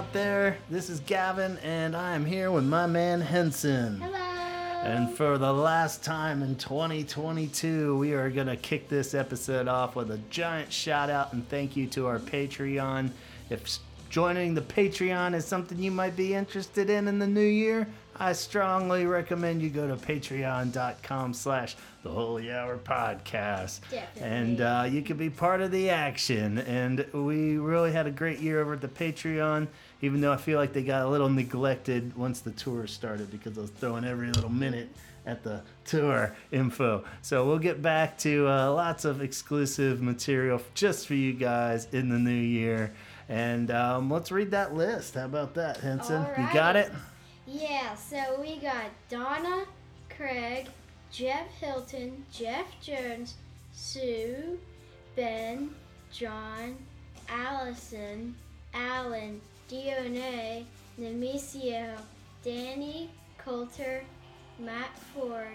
out there. This is Gavin, and I am here with my man Henson. Hello. And for the last time in 2022, we are going to kick this episode off with a giant shout out and thank you to our Patreon. If joining the Patreon is something you might be interested in in the new year, I strongly recommend you go to patreon.com slash the Holy Hour Podcast. Definitely. And uh, you can be part of the action. And we really had a great year over at the Patreon, even though I feel like they got a little neglected once the tour started because I was throwing every little minute at the tour info. So we'll get back to uh, lots of exclusive material just for you guys in the new year. And um, let's read that list. How about that, Henson? You got it? Yeah, so we got Donna, Craig, Jeff Hilton, Jeff Jones, Sue, Ben, John, Allison, Alan, Dione, Nemesio, Danny, Coulter, Matt Ford,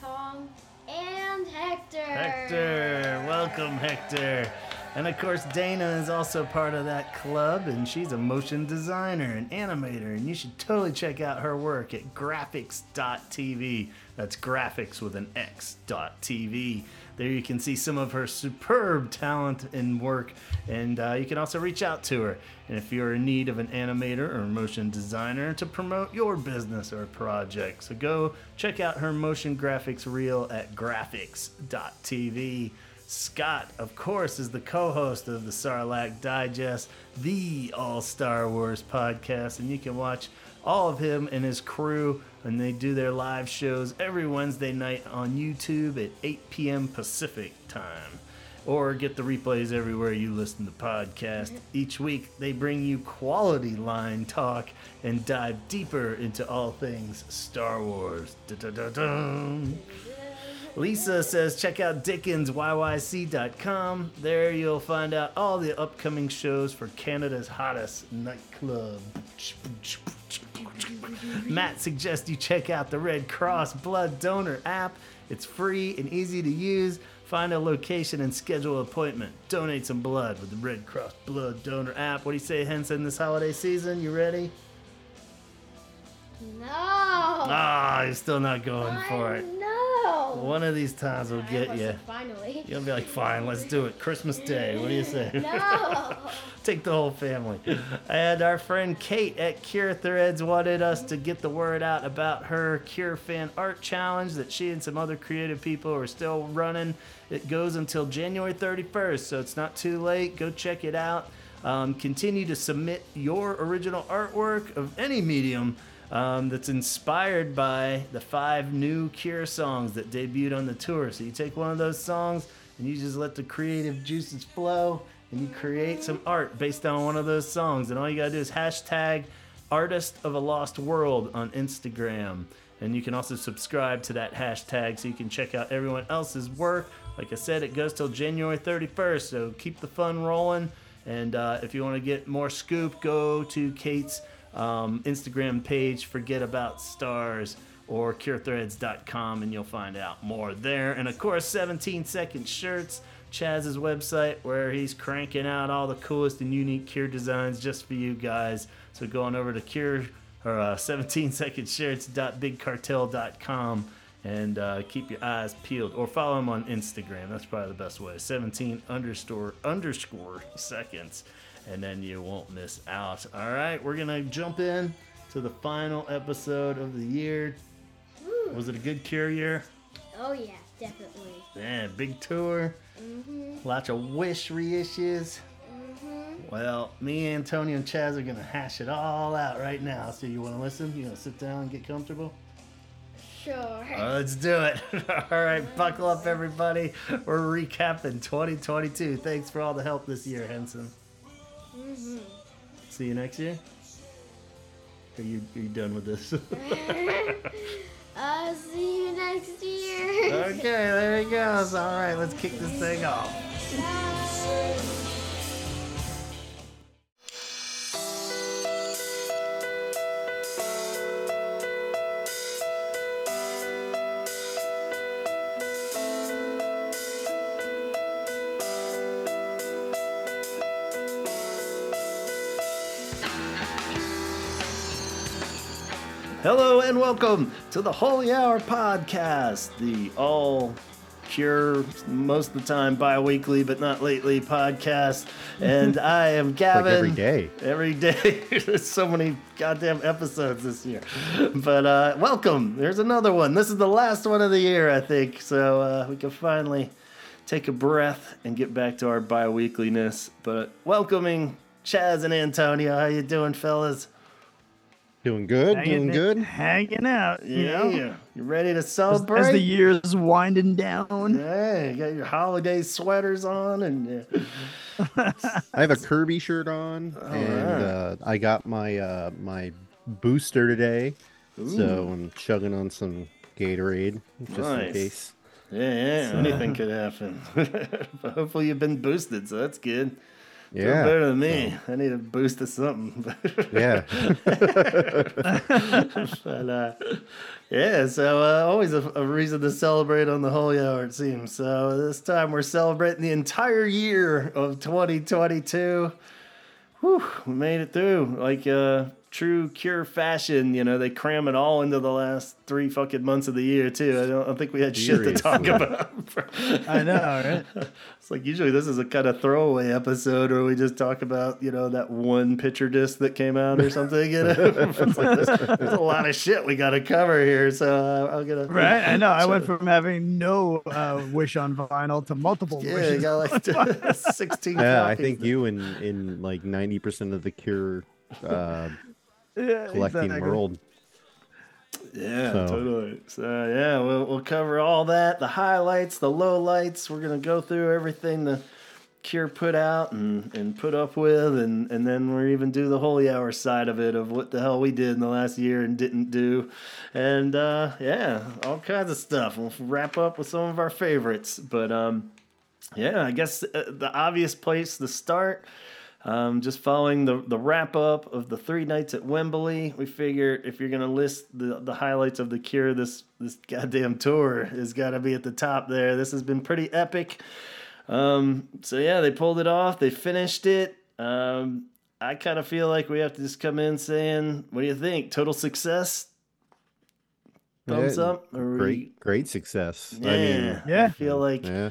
Tom, and Hector. Hector, welcome, Hector. And of course, Dana is also part of that club, and she's a motion designer and animator. And you should totally check out her work at graphix.tv. That's graphics with an X dot TV. There you can see some of her superb talent and work, and uh, you can also reach out to her. And if you're in need of an animator or motion designer to promote your business or project, so go check out her motion graphics reel at graphix.tv. Scott, of course, is the co host of the Sarlacc Digest, the All Star Wars podcast, and you can watch all of him and his crew and they do their live shows every Wednesday night on YouTube at 8 p.m. Pacific time. Or get the replays everywhere you listen to podcasts. Each week, they bring you quality line talk and dive deeper into all things Star Wars. Da-da-da-dum. Lisa says check out dickensyyc.com. There you'll find out all the upcoming shows for Canada's hottest nightclub. Matt suggests you check out the Red Cross Blood Donor app. It's free and easy to use. Find a location and schedule an appointment. Donate some blood with the Red Cross Blood Donor app. What do you say, Henson, this holiday season? You ready? No. Ah, you're still not going for it. No. One of these times we'll get you. Finally. You'll be like, fine, let's do it. Christmas Day. What do you say? No. Take the whole family. And our friend Kate at Cure Threads wanted us to get the word out about her Cure Fan Art Challenge that she and some other creative people are still running. It goes until January 31st, so it's not too late. Go check it out. Um, continue to submit your original artwork of any medium um, that's inspired by the five new Cure songs that debuted on the tour. So you take one of those songs and you just let the creative juices flow and you create some art based on one of those songs. And all you gotta do is hashtag artist of a lost world on Instagram. And you can also subscribe to that hashtag so you can check out everyone else's work. Like I said, it goes till January 31st, so keep the fun rolling. And uh, if you want to get more scoop, go to Kate's um, Instagram page, Forget About Stars, or curethreads.com, and you'll find out more there. And of course, 17 second shirts, Chaz's website, where he's cranking out all the coolest and unique Cure designs just for you guys. So go on over to Cure or uh, 17 second shirts.bigcartel.com and uh, keep your eyes peeled or follow him on Instagram. That's probably the best way. 17 underscore underscore seconds, and then you won't miss out. All right, we're gonna jump in to the final episode of the year. Woo. Was it a good cure year? Oh yeah, definitely. Yeah, big tour, Mhm. lots of wish reissues. Mhm. Well, me, Antonio, and Chaz are gonna hash it all out right now. So you want to listen? You want to sit down and get comfortable? Sure. Right, let's do it. all right, buckle up, everybody. We're recapping 2022. Thanks for all the help this year, Henson. Mhm. See you next year. Are you, are you done with this? I'll see you next year. okay, there he goes. All right, let's kick this thing off. Hello and welcome to the Holy Hour podcast, the all cure, most of the time bi weekly, but not lately podcast. And I am Gavin. Like every day. Every day. There's so many goddamn episodes this year. But uh, welcome. There's another one. This is the last one of the year, I think. So uh, we can finally take a breath and get back to our bi weekliness. But welcoming Chaz and Antonio. How you doing, fellas? Doing good, doing hanging, good. hanging out. You Yeah, know, you ready to celebrate? as the year's winding down. Yeah, you got your holiday sweaters on, and yeah. I have a Kirby shirt on, and right. uh, I got my uh, my booster today, so I'm chugging on some Gatorade just Nice. in case. yeah, yeah, anything could happen. but hopefully you've been boosted, so that's good. Yeah, better than me. I need a boost of something. yeah. but uh, yeah, so uh, always a, a reason to celebrate on the Holy Hour, it seems. So this time we're celebrating the entire year of 2022. Whew, we made it through like uh, true cure fashion. You know, they cram it all into the last three fucking months of the year too. I don't, I don't think we had shit to talk about. I know, right? It's like usually this is a kind of throwaway episode where we just talk about you know that one picture disc that came out or something. You know, It's like there's, there's a lot of shit we got to cover here, so uh, I'm gonna Right? I know. I went from having no uh, wish on vinyl to multiple Yeah, wishes. got like 16. Yeah, I think you and in like ninety percent of the Cure uh, Yeah, collecting exactly. world. Yeah, So- totally. So yeah, we'll we'll cover all that, the highlights, the lowlights. We're gonna go through everything the Cure put out and, and put up with, and and then we're even do the Holy Hour side of it of what the hell we did in the last year and didn't do, and uh, yeah, all kinds of stuff. We'll wrap up with some of our favorites, but um, yeah, I guess uh, the obvious place to start. Um, just following the, the wrap up of the three nights at Wembley, we figured if you're gonna list the, the highlights of the Cure, this this goddamn tour has got to be at the top there. This has been pretty epic. Um, so yeah, they pulled it off. They finished it. Um, I kind of feel like we have to just come in saying, "What do you think? Total success? Thumbs Yeah, up? Or we- Great, great success. Yeah, I mean, Yeah. I feel like yeah.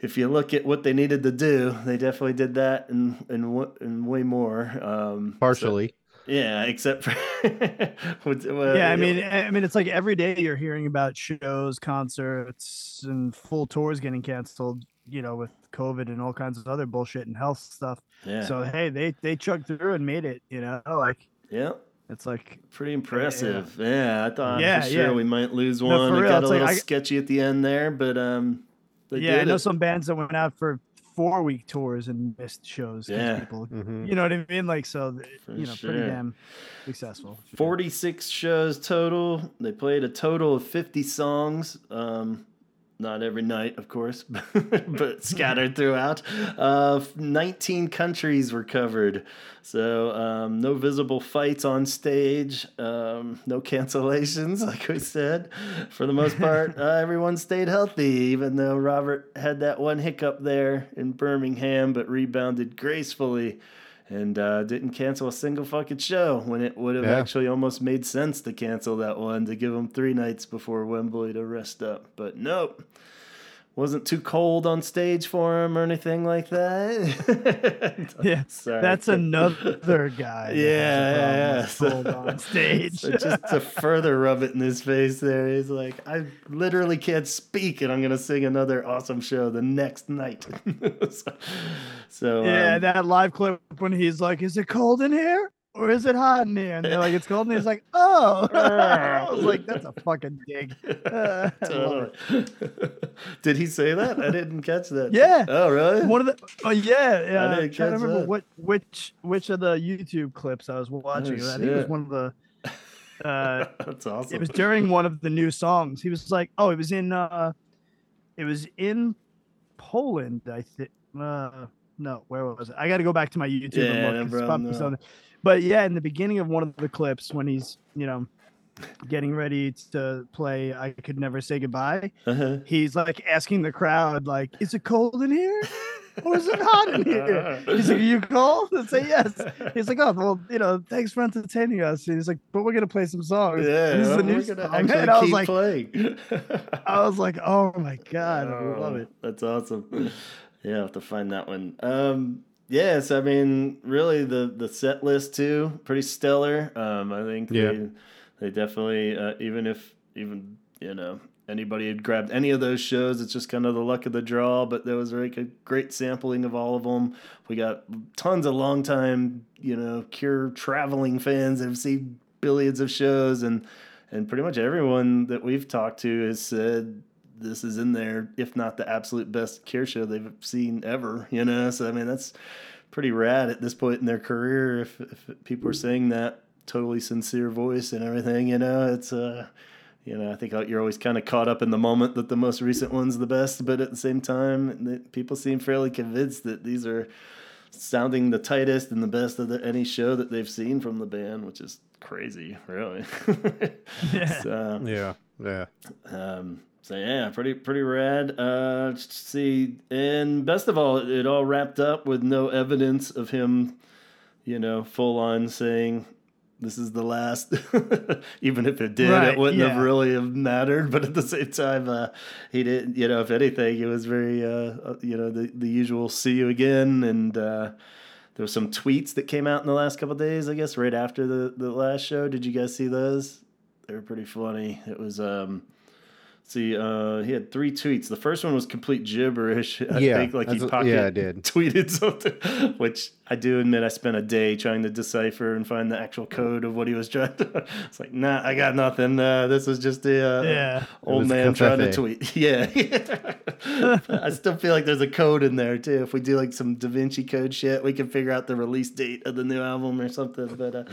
If you look at what they needed to do, they definitely did that and and and way more. Um, so- Partially. yeah, except for with- well, Yeah, I mean, I mean, it's like every day you're hearing about shows, concerts, and full tours getting canceled. You know, with COVID and all kinds of other bullshit and health stuff. yeah, So hey, they they chugged through and made it. You know, like yeah, it's like pretty impressive. Yeah, I thought Yeah, for sure yeah. we might lose one. for it real, got a it's like little I- sketchy at the end there, but um, they yeah, I know it. some bands that went out for four week tours and missed shows. Yeah. people, Mhm. you know what I mean. Like so, For you know, sure. pretty damn successful. 46 shows total. They played a total of 50 songs. Um, not every night, of course, but scattered throughout. Uh, 19 countries were covered. So, um, no visible fights on stage, um, no cancellations, like we said. For the most part, uh, everyone stayed healthy, even though Robert had that one hiccup there in Birmingham, but rebounded gracefully and uh, didn't cancel a single fucking show when it would have Yeah. actually almost made sense to cancel that one to give him three nights before Wembley to rest up. But nope. Wasn't too cold on stage for him or anything like that. Yeah, Sorry. that's another guy. that Yeah, yeah, yeah. cold on stage. So just to further rub it in his face there, he's like, I literally can't speak and I'm going to sing another awesome show the next night. so, so, yeah, um, that live clip when he's like, "Is it cold in here or is it hot in here?" And they're like, "It's cold," and he's like, "Oh," I was like, "That's a fucking dig." Uh, I love it. Totally. Did he say that? I didn't catch that. Yeah. Oh, really? One of the oh yeah, yeah. I didn't trying to catch remember that. what which which of the YouTube clips I was watching. I think it was one of the. Uh, That's awesome. it was during one of the new songs. He was like, "Oh, it was in uh, it was in Poland, I think." Uh, no, where was it? I got to go back to my YouTube Yeah, and look. 'cause it's problem, probably no. But yeah, in the beginning of one of the clips, when he's you know getting ready to play "I Could Never Say Goodbye," Uh-huh. he's like asking the crowd, like, "Is it cold in here?" or is it hot in here? He's like, Are you cold? And say yes. He's like, Oh, well, you know, thanks for entertaining us. And he's like, But we're gonna play some songs. Yeah, And this is a new song. actually And I was like, playing. I was like, Oh my god, I love Oh, it. That's awesome. Yeah, I'll have to find that one. Um, yes, I mean, really, the the set list too, pretty stellar. Um, I think Yeah. they they definitely, uh, even if even you know anybody had grabbed any of those shows, it's just kind of the luck of the draw. But there was like a great sampling of all of them. We got tons of longtime, you know, Cure traveling fans that have seen billions of shows and. And pretty much everyone that we've talked to has said this is in there, if not the absolute best Cure show they've seen ever. You know, so I mean that's pretty rad at this point in their career. If, if people are saying that, totally sincere voice and everything, you know, it's uh, you know, I think you're always kind of caught up in the moment that the most recent one's the best, but at the same time, people seem fairly convinced that these are sounding the tightest and the best of the, any show that they've seen from the band, which is crazy, really. Yeah. so, Yeah, yeah. um, so yeah, pretty pretty rad. Uh, let's see, and best of all, it all wrapped up with no evidence of him, you know, full on saying this is the last. Even if it did, Right, it wouldn't have really have mattered. But at the same time, uh, he didn't. You know, if anything, it was very, uh, uh, you know, the the usual "see you again" and. Uh, there was some tweets that came out in the last couple of days, I guess, right after the, the last show. Did you guys see those? They were pretty funny. It was um see, uh he had three tweets. The first one was complete gibberish. I Yeah, think like he that's- pocket yeah, I did. tweeted something which I do admit I spent a day trying to decipher and find the actual code of what he was trying to it's like, nah, I got nothing. Uh, this was just a uh, Yeah. old was man trying to tweet. Yeah. I still feel like there's a code in there too. If we do like some Da Vinci Code shit, we can figure out the release date of the new album or something. But uh,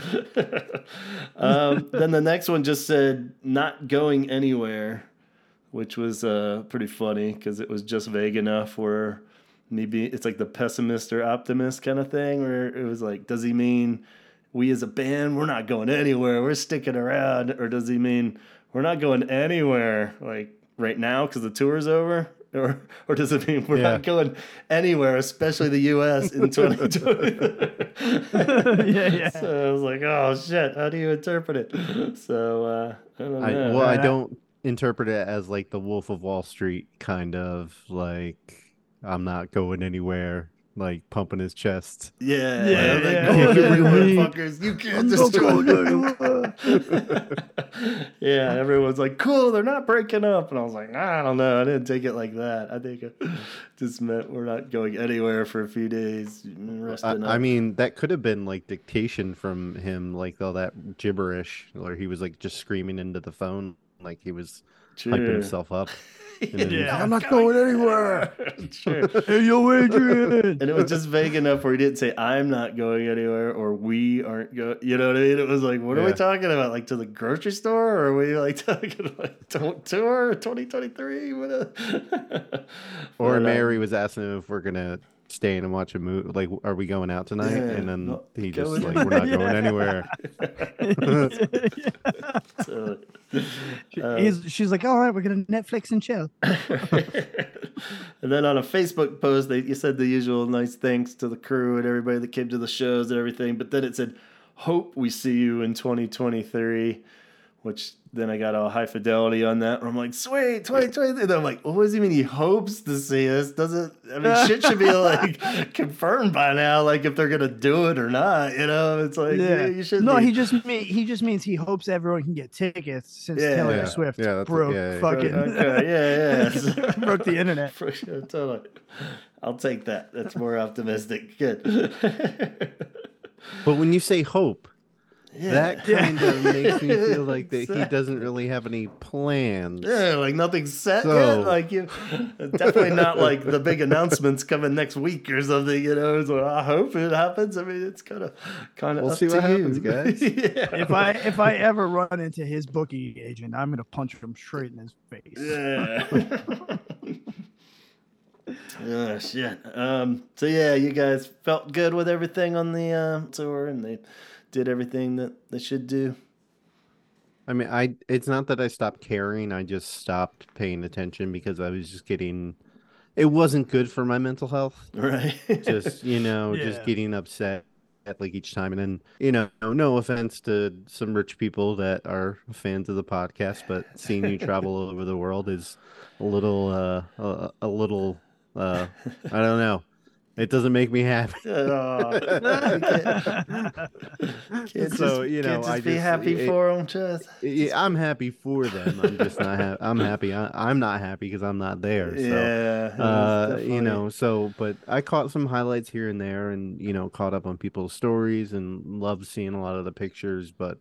um, then the next one just said not going anywhere, which was uh, pretty funny because it was just vague enough where maybe it's like the pessimist or optimist kind of thing where it was like, does he mean we as a band we're not going anywhere, we're sticking around, or does he mean we're not going anywhere like right now because the tour's over? Or, or does it mean we're Yeah. not going anywhere, especially the U.S. in 2020? yeah, yeah. So I was like, oh shit, how do you interpret it? So uh, I don't I, know. well, I don't interpret it as like the Wolf of Wall Street kind of like I'm not going anywhere, like pumping his chest. yeah, Yeah, like, yeah. go Yeah. anywhere, Yeah. fuckers. You can't I'm destroy going yeah, everyone's like, cool, they're not breaking up. And I was like, nah, I don't know. I didn't take it like that. I think it just meant we're not going anywhere for a few days. I, Resting I up. mean, that could have been like dictation from him, like all that gibberish, or he was like just screaming into the phone, like he was hyping himself up. And then he's Yeah. I'm not going anywhere. Hey, yo, Adrian. And it was just vague enough where he didn't say I'm not going anywhere or we aren't going. You know what I mean? It was like, what are we talking about? Like to the grocery store, or are we like talking like to- tour 2023? What a- Or uh, Mary was asking him if we're gonna stay in and watch a movie. Like, are we going out tonight? Yeah, and then he just like, we're not Yeah. going anywhere. So, uh, He's, she's like, all right, we're gonna Netflix and chill. and then on a Facebook post, they you said the usual nice thanks to the crew and everybody that came to the shows and everything. But then it said, "Hope we see you in 2023," which then I got all high fidelity on that. Where I'm like, "Sweet, 2023." And I'm like, "What does he mean? He hopes to see us? Doesn't? I mean, shit should be like confirmed by now. Like if they're gonna do it or not. You know? It's like yeah, you should. No, be. he just mean, he just means he hopes everyone can get tickets since Yeah. Taylor Yeah. Swift Yeah, broke yeah, yeah. fucking Okay, yeah, yeah. broke the internet. For sure, totally. I'll take that. That's more optimistic. Good. But when you say hope, yeah. that Yeah. kind of makes me feel like that he doesn't really have any plans. Yeah, like nothing's set So- yet. Like you, definitely not like the big announcements coming next week or something. You know, it's like, I hope it happens. I mean, it's kind of, kind of. We'll up see to what you. happens, guys. yeah. If I if I ever run into his bookie agent, I'm gonna punch him straight in his face. Yeah. oh shit. Um. So yeah, you guys felt good with everything on the uh, tour, and they did everything that they should do. I mean, I it's not that I stopped caring. I just stopped paying attention because I was just getting it wasn't good for my mental health. Right. Just you know, just getting upset at like each time, and then you know, no offense to some rich people that are fans of the podcast, but seeing you travel all over the world is a little, uh, a, a little, uh, I don't know. It doesn't make me happy. Can't So, just, you know, can't just I be happy it- for them, just. Yeah, I'm happy for them. I'm just not. Ha- I'm happy. I- I'm not happy because I'm not there. So. yeah. uh you know so but i caught some highlights here and there and you know caught up on people's stories and loved seeing a lot of the pictures but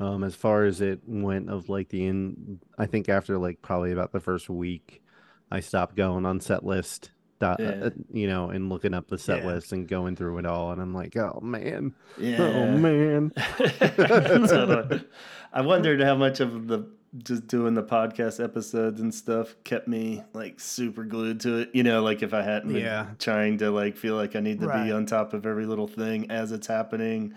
um as far as it went of like the in i think after like probably about the first week i stopped going on set list dot, Yeah. uh, you know and looking up the set Yeah. list and going through it all and i'm like oh man Yeah. oh man Totally. I wondered how much of the just doing the podcast episodes and stuff kept me like super glued to it. You know, like if I hadn't been Yeah. trying to like feel like I need to Right. be on top of every little thing as it's happening.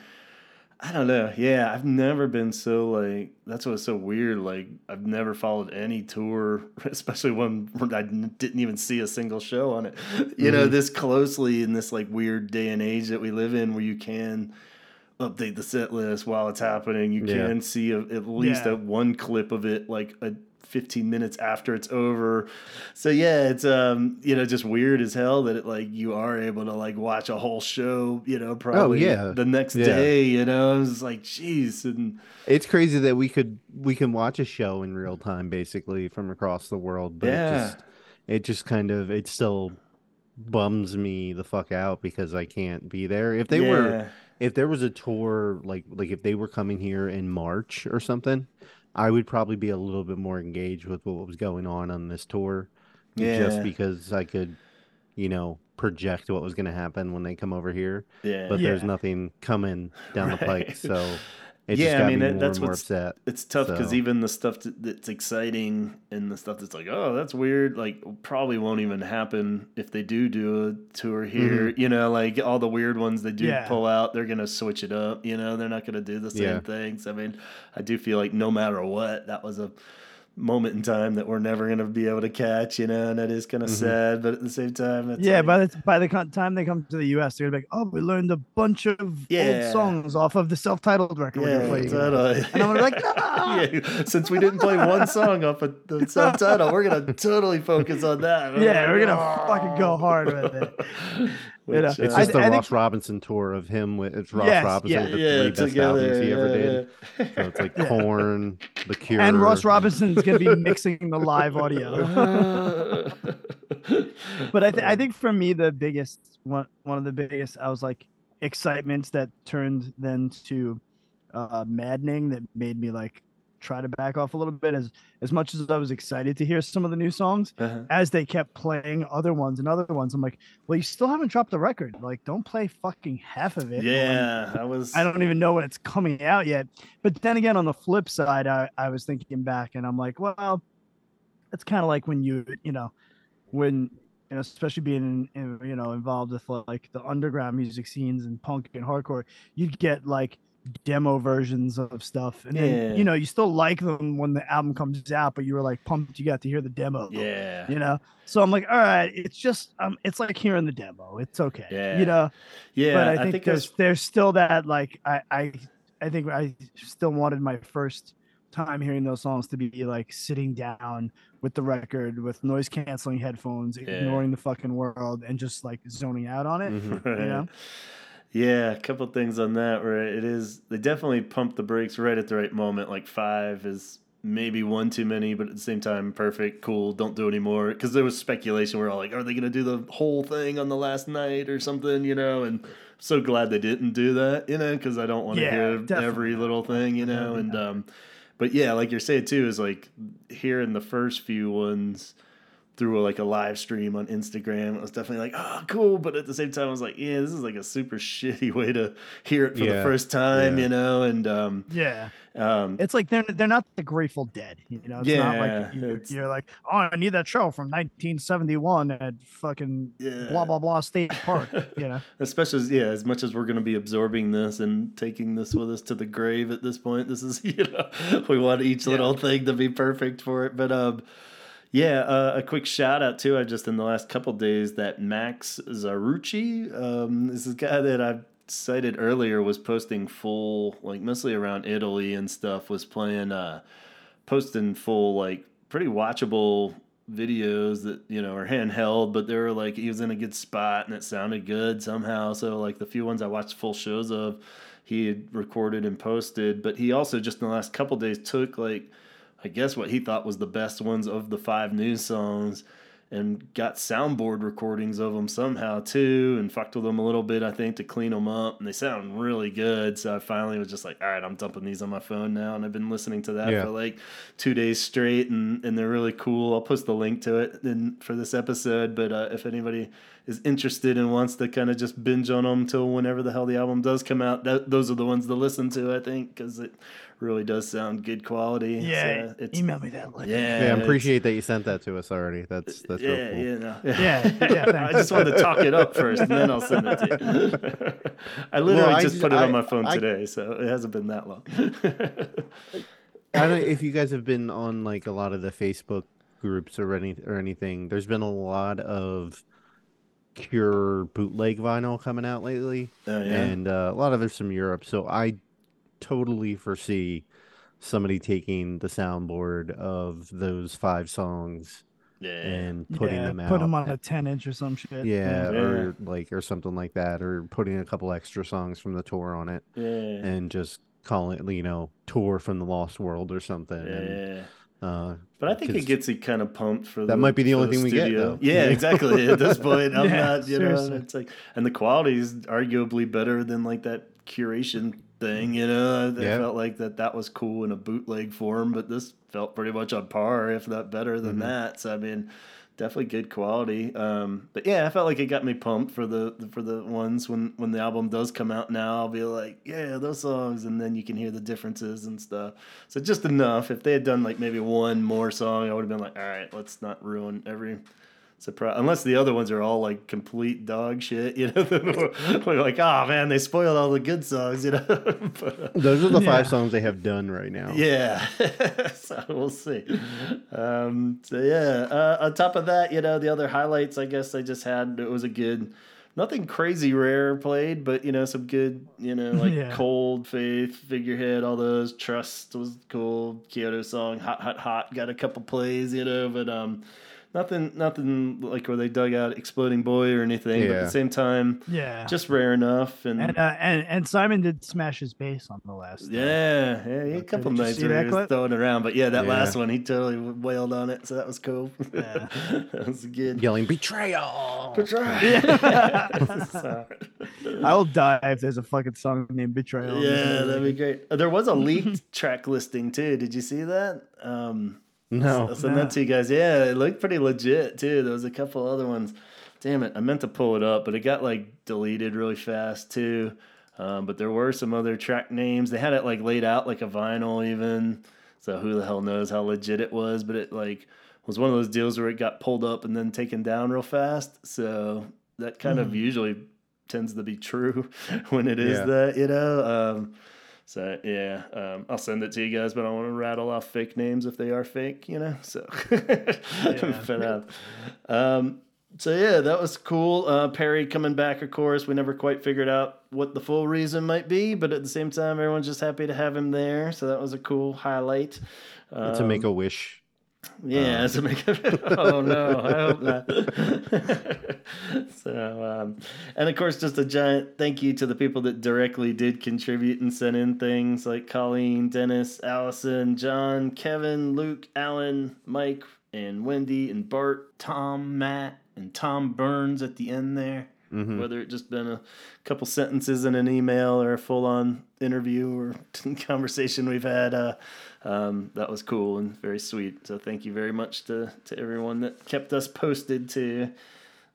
I don't know. Yeah, I've never been so like that's what's so weird. Like I've never followed any tour, especially one I didn't even see a single show on it. You know, Mhm. this closely in this like weird day and age that we live in, where you can update the set list while it's happening. You Yeah. can see a, at least Yeah. a one clip of it, like a 15 minutes after it's over. So yeah, it's um you know just weird as hell that it like you are able to like watch a whole show. You know, probably Oh, yeah. the next Yeah. day. You know, I was like, jeez, and it's crazy that we could we can watch a show in real time basically from across the world but Yeah. it just it just kind of it still bums me the fuck out because I can't be there. If they were if there was a tour like like if they were coming here in March or something, I would probably be a little bit more engaged with what was going on on this tour just because I could you know project what was going to happen when they come over here. Yeah, but there's nothing coming down the pike so it Yeah, I just got mean, me more that's and more what's- upset it's tough because So- even the stuff that's exciting and the stuff that's like, oh, that's weird, like probably won't even happen if they do do a tour here. Mm-hmm. You know, like all the weird ones they do Yeah. pull out, they're gonna switch it up. You know, they're not gonna do the same Yeah. things. I mean, I do feel like no matter what, that was a moment in time that we're never gonna be able to catch. You know, and that is kind of Mhm. sad, but at the same time, it's yeah, like, by the by the time they come to the U.S., they're like, "Oh, we learned a bunch of Yeah. old songs off of the self-titled record yeah, gonna play." you guys." totally. And I'm like, "No!" yeah, since we didn't play one song off of the subtitle, we're gonna totally focus on that. Yeah, we're gonna "Oh." fucking go hard with it. Which, know, uh, It's I just th- the I think- Ross Robinson tour of him with it's Ross Yes, Robinson yeah. with the yeah, three best together, albums he ever did. yeah. So it's like Korn, The Cure, And Ross Robinson's gonna be mixing the live audio. but I, th- I think for me the biggest one one of the biggest I was like excitements that turned then to uh, maddening that made me like try to back off a little bit as as much as I was excited to hear some of the new songs Uh-huh. as they kept playing other ones and other ones I'm like well you still haven't dropped the record like don't play fucking half of it yeah, I was. I don't even know when it's coming out yet. But then again, on the flip side, I, I was thinking back and I'm like, well, it's kind of like when you, you know, when, you know, especially being, in, you know, involved with like the underground music scenes and punk and hardcore, you'd get like demo versions of stuff. And Yeah. then, you know, you still like them when the album comes out, but you were like pumped you got to hear the demo. Yeah, You know, so I'm like, all right, it's just, um, it's like hearing the demo. It's okay. Yeah. You know, yeah. but I think, there's there's there's still that like I I I think I still wanted my first time hearing those songs to be like sitting down with the record with noise canceling headphones, ignoring the fucking world and just like zoning out on it. Mhm. You know? Yeah, a couple things on that where it is they definitely pump the brakes right at the right moment. Like five is maybe one too many, but at the same time, perfect, cool. Don't do anymore because there was speculation. We're all like, are they gonna do the whole thing on the last night or something? You know, and so glad they didn't do that. You know, because I don't want to Yeah, hear definitely every little thing. You know, and um, but yeah, like you're saying too, is like hearing the first few ones through like a live stream on Instagram. I was definitely like, oh, cool. But at the same time, I was like, yeah, this is like a super shitty way to hear it for the first time, yeah. you know? And, um, Yeah. um, It's like they're they're not the Grateful Dead. You know, it's not Yeah, like you're, it's- you're like, oh, I need that show from 1971 at fucking Yeah. blah blah blah State Park. You know, especially as, yeah, as much as we're going to be absorbing this and taking this with us to the grave at this point, this is, you know, we want each little thing to be perfect for it. But, um, Yeah, uh, a quick shout out too. I just in the last couple days that Max Zarucci, um, this is a guy that I've cited earlier, was posting full like mostly around Italy and stuff. Was playing, uh, posting full like pretty watchable videos that you know are handheld, but they were like he was in a good spot and it sounded good somehow. So like the few ones I watched full shows of, he had recorded and posted. But he also just in the last couple days took like I guess what he thought was the best ones of the five new songs and got soundboard recordings of them somehow too and fucked with them a little bit I think to clean them up and they sound really good so I finally was just like all right I'm dumping these on my phone now and I've been listening to that Yeah. for like two days straight and, and they're really cool I'll post the link to it in, for this episode but uh, if anybody is interested and wants to kind of just binge on them till whenever the hell the album does come out that, those are the ones to listen to I think because it really does sound good quality Yeah, so it's, email me that link. yeah, Yeah, I appreciate that you sent that to us already. That's uh, that's yeah, real cool. yeah, no. Yeah, yeah, I just wanted to talk it up first, and then I'll send it to you. I literally Well, I just put it I- on my phone I- today, so it hasn't been that long. I don't know if you guys have been on like a lot of the Facebook groups or any or anything. There's been a lot of Cure bootleg vinyl coming out lately, oh yeah, and uh, a lot of it's from Europe. So I totally foresee somebody taking the soundboard of those five songs yeah, and putting yeah, them out. Put them on a 10 inch or some shit. yeah, Yeah. or like or something like that, or putting a couple extra songs from the tour on it, yeah, and just call it you know tour from the Lost World or something. and, yeah. Uh, But I think it gets you kind of pumped for That the, might be the for only thing we get, though. Yeah, exactly. At this point, I'm Yeah, not, you know, it's like, and the quality is arguably better than like that curation thing. You know, I, I Yeah. felt like that that was cool in a bootleg form, but this felt pretty much on par, if not better than Mhm. that. So I mean, definitely good quality. Um, but yeah, I felt like it got me pumped for the for the ones when when the album does come out. Now I'll be like, yeah, those songs, and then you can hear the differences and stuff. So just enough. If they had done like maybe one more song, I would have been like, all right, let's not ruin every surprise. Unless the other ones are all like complete dog shit, you know. then we're, we're like, oh man, they spoiled all the good songs, you know. but, uh, Those are the Yeah. five songs they have done right now. yeah, so we'll see. Um, so yeah, uh, on top of that, you know, the other highlights, I guess I just had it was a good, nothing crazy rare played, but you know, some good, you know, like Yeah. Cold Faith, Figurehead, all those. Trust was cool. Kyoto song, Hot Hot Hot, got a couple plays, you know, but um. Nothing, nothing like where they dug out "Exploding Boy" or anything. But at the same time, Yeah. just rare enough. And, and, uh, and and Simon did smash his bass on the last. Yeah, yeah, he had a couple Did you nights where he was throwing around, but yeah, that Yeah. last one he totally wailed on it, so that was cool. Yeah. that was good. Yelling betrayal. So- I will die if there's a fucking song named Betrayal. yeah, that'd be great. Uh, There was a leaked track listing too. Did you see that? Um, No. I'll send No. that to you guys. Yeah, it looked pretty legit too. There was a couple other ones. Damn it, I meant to pull it up, but it got like deleted really fast too. Um, but there were some other track names. They had it like laid out like a vinyl even. So who the hell knows how legit it was? But it like was one of those deals where it got pulled up and then taken down real fast. So that kind of Mhm. usually tends to be true when it is Yeah. that, you know. Um, so yeah, um, I'll send it to you guys, but I want to rattle off fake names if they are fake, you know. So, but, uh, um, so yeah, that was cool. Uh, Perry coming back, of course. We never quite figured out what the full reason might be, but at the same time, everyone's just happy to have him there. So that was a cool highlight. Um, to make a wish. Yeah, Um, make oh no, I hope not. so, um, and of course, just a giant thank you to the people that directly did contribute and sent in things like Colleen, Dennis, Allison, John, Kevin, Luke, Alan, Mike, and Wendy, and Bart, Tom, Matt, and Tom Burns at the end there. Mhm. Whether it just been a couple sentences in an email or a full on interview or conversation we've had, uh, um, that was cool and very sweet. So thank you very much to, to everyone that kept us posted too.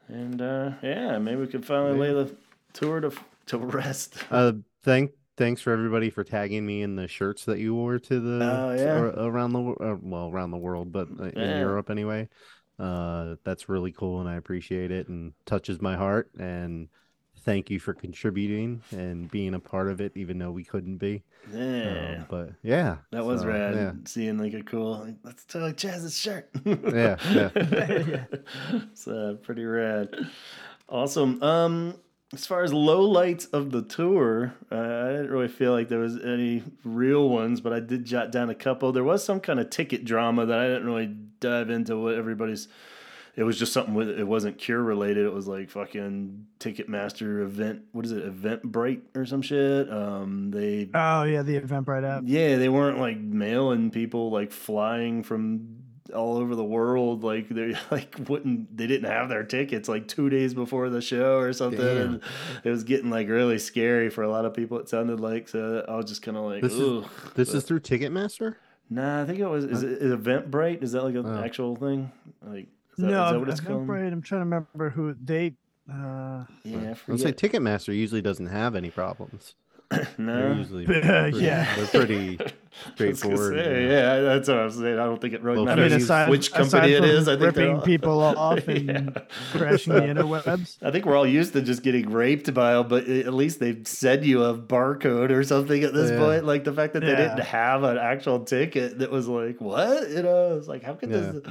And uh, yeah, maybe we could finally lay the tour to to rest. Uh, thank thanks for everybody for tagging me in the shirts that you wore to the Oh, yeah. ar- around the uh, well around the world, but uh, in Yeah. Europe anyway. Uh, that's really cool, and I appreciate it, and touches my heart. And thank you for contributing and being a part of it, even though we couldn't be. Yeah. Um, but yeah, that was so, rad. Yeah, Seeing like a cool, like, let's totally Chaz's shirt. yeah, yeah. it's uh, pretty rad. Awesome. Um, as far as low lights of the tour, uh, I didn't really feel like there was any real ones, but I did jot down a couple. There was some kind of ticket drama that I didn't really dive into what everybody's. It was just something with it wasn't cure related. It was like fucking Ticketmaster event. What is it? Eventbrite or some shit. Um, they Oh yeah, the Eventbrite app. yeah, they weren't like mailing people like flying from all over the world. Like they like wouldn't they didn't have their tickets like two days before the show or something. Damn. And it was getting like really scary for a lot of people. It sounded like so. I was just kind of like, This is- Ugh. This is through Ticketmaster. nah. I think it was is it is Eventbrite? Is that like an Oh. actual thing? Like is that, no, is that what it's called? Eventbrite. I'm trying to remember who they. Uh, Yeah, I I would say. Ticketmaster usually doesn't have any problems. They're no. usually Uh, pretty- yeah. they're pretty I was gonna straightforward. say, yeah, that's what I was saying. I don't think it really Well, I matters mean, aside, which company it is. I think they're ripping all- people off and Yeah. crashing the interwebs. I think we're all used to just getting raped by them, but at least they've send you a barcode or something at this Yeah. point. Like the fact that they Yeah. didn't have an actual ticket that was like, what? You know, it's like, how could this?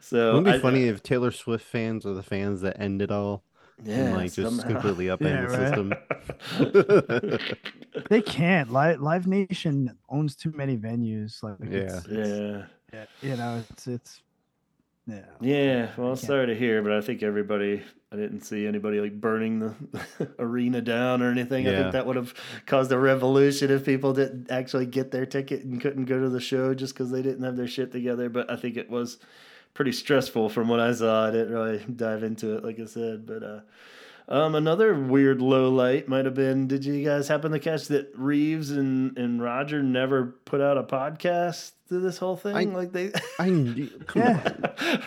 So Wouldn't it be I- funny if Taylor Swift fans are the fans that end it all yeah, and like just somehow. completely upend Yeah, the right. system? They can't. Live, Live Nation owns too many venues. Like, it's, yeah. it's- you know, it's it's. Yeah. Yeah, well, can't- sorry to hear, but I think everybody, I didn't see anybody like burning the arena down or anything. I think that would have caused a revolution if people didn't actually get their ticket and couldn't go to the show just because they didn't have their shit together. But I think it was pretty stressful from what I saw. I didn't really dive into it, like I said. But uh, um, another weird low light might have been did you guys happen to catch that Reeves and, and Roger never put out a podcast to this whole thing? I- like they. I knew, come Yeah.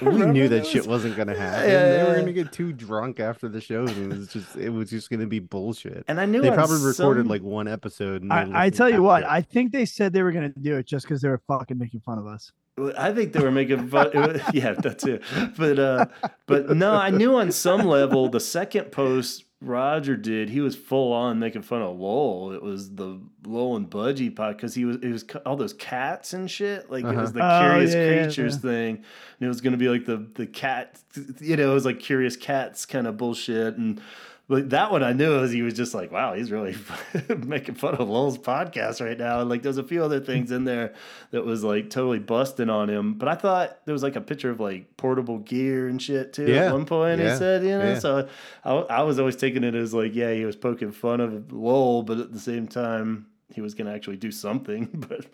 on. We knew that was- shit wasn't gonna happen. Yeah, They were yeah. gonna get too drunk after the shows, and it was just it was just gonna be bullshit. And I knew They on probably recorded like one episode. And I, I tell you what, it. I think they said they were gonna do it just because they were fucking making fun of us. I think they were making fun. was- yeah, that too. But uh, but no, I knew on some level the second post Roger did, he was full on making fun of Lol. It was the Lol and Budgie pod because he was it was all those cats and shit. Like it was the Uh-huh. Oh, curious yeah, creatures yeah. thing, and it was gonna be like the the cat. You know, it was like curious cats kind of bullshit and. Like that one, I knew was he was just like, wow, he's really making fun of Lol's podcast right now. And like, there's a few other things in there that was like totally busting on him. But I thought there was like a picture of like portable gear and shit too Yeah. at one point. He said, you know, Yeah. so I, I was always taking it as like, yeah, he was poking fun of Lowell, but at the same time, he was going to actually do something. But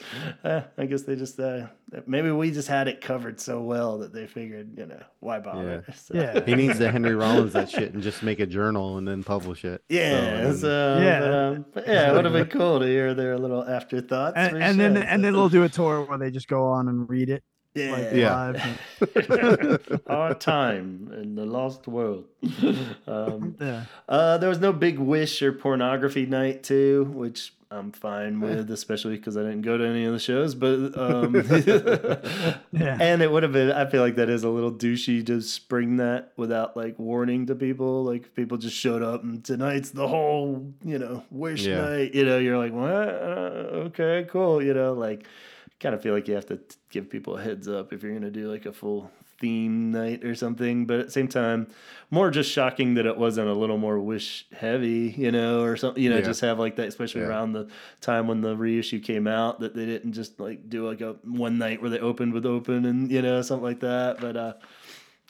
uh, I guess they just, uh, maybe we just had it covered so well that they figured, you know, why bother? So- Yeah. He needs to Henry Rollins that shit and just make a journal and then publish it. Yeah, So, so, Yeah. But, um, but yeah, it would have been cool to hear their little afterthoughts. And, for and then and then they'll do a tour where they just go on and read it like yeah, Yeah. live. our time in the lost world. Um, Yeah. uh, there was no big wish or pornography night too, which I'm fine with, especially because I didn't go to any of the shows. But um, Yeah. and it would have been. I feel like that is a little douchey to spring that without like warning to people. Like people just showed up and tonight's the whole you know wish Yeah. night. You know, you're like, what? Uh, okay, cool. You know, like kind of feel like you have to t- give people a heads up if you're gonna do like a full theme night or something. But at the same time, more just shocking that it wasn't a little more wish heavy, you know, or something. You know, Yeah. just have like that, especially Yeah. around the time when the reissue came out, that they didn't just like do like a one night where they opened with open and you know something like that. But uh,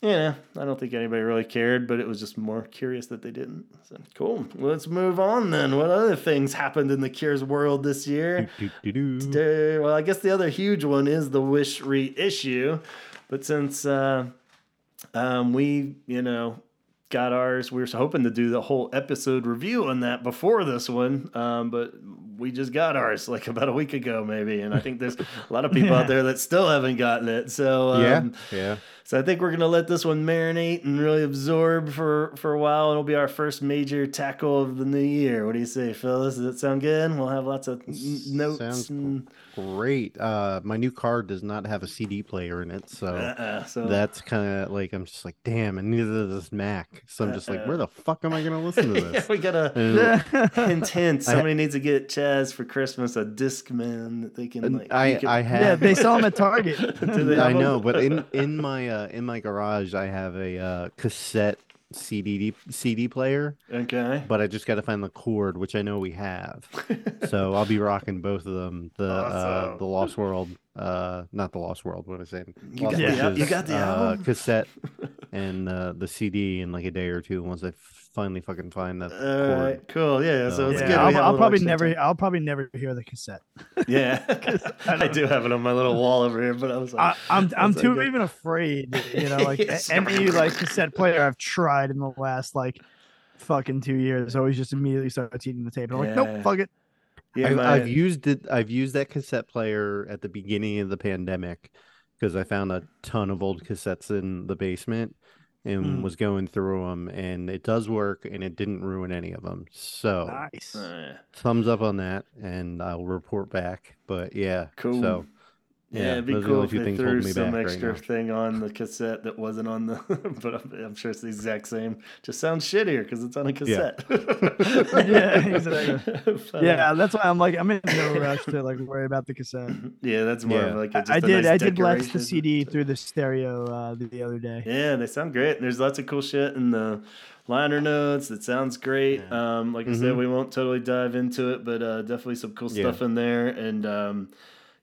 yeah, I don't think anybody really cared, but it was just more curious that they didn't. So cool. Let's move on then. What other things happened in the Cures world this year? doo-doo-doo. Uh, well, I guess the other huge one is the Wish reissue. But since uh, um, we, you know, got ours, we were hoping to do the whole episode review on that before this one. Um, but we just got ours like about a week ago, maybe. And I think there's a lot of people out there that still haven't gotten it. So um, yeah, yeah. So I think we're gonna let this one marinate and really absorb for for a while. It'll be our first major tackle of the new year. What do you say, Phyllis? Does that sound good? We'll have lots of n- notes. Sounds and, Great. Uh, my new car does not have a CD player in it, so uh-uh, so that's kind of like I'm just like, damn, and neither does this Mac. So I'm just like, where the fuck am I gonna listen to this? yeah, this? we gotta And- hint hint. I- Somebody needs to get Chaz for Christmas a Discman that they can and like. I you can- I yeah, they sell them at Target. I know, but in in my uh, in my garage, I have a uh, cassette CD CD player, Okay. but I just got to find the cord, which I know we have. So I'll be rocking both of them. The uh, the Lost World, uh, not the Lost World. What am I saying? You Lost got the you got the uh, cassette and uh, the CD in like a day or two once I finally fucking find that All cord. right, cool. Yeah, so So- it's yeah, good. I'll, have a I'll probably never. time. I'll probably never hear the cassette. Yeah, I do have it on my little wall over here, but I was I, like, I'm I'm too okay. even afraid. You know, like Yes. any like cassette player I've tried in the last like fucking two years, always just immediately starts eating the tape. And I'm like, Yeah. nope, fuck it. yeah, I've, my- I've used it. I've used that cassette player at the beginning of the pandemic because I found a ton of old cassettes in the basement and Mm. was going through them, and it does work, and it didn't ruin any of them. So Nice. Thumbs up on that, and I'll report back. But yeah, Cool. So yeah, Yeah, it'd be those are the cool if they threw some back right extra thing on the cassette that wasn't on the. but I'm, I'm sure it's the exact same. Just sounds shittier because it's on a cassette. Yeah, exactly. But, Yeah, that's why I'm like I'm in no rush to like worry about the cassette. yeah, that's more Yeah. of like a, just I a did nice I did blast the. CD through the stereo uh, the, the other day. Yeah, they sound great. There's lots of cool shit in the liner notes. That sounds great. Um, like I said, Mhm. we won't totally dive into it, but uh, definitely some cool Yeah. stuff in there. And um,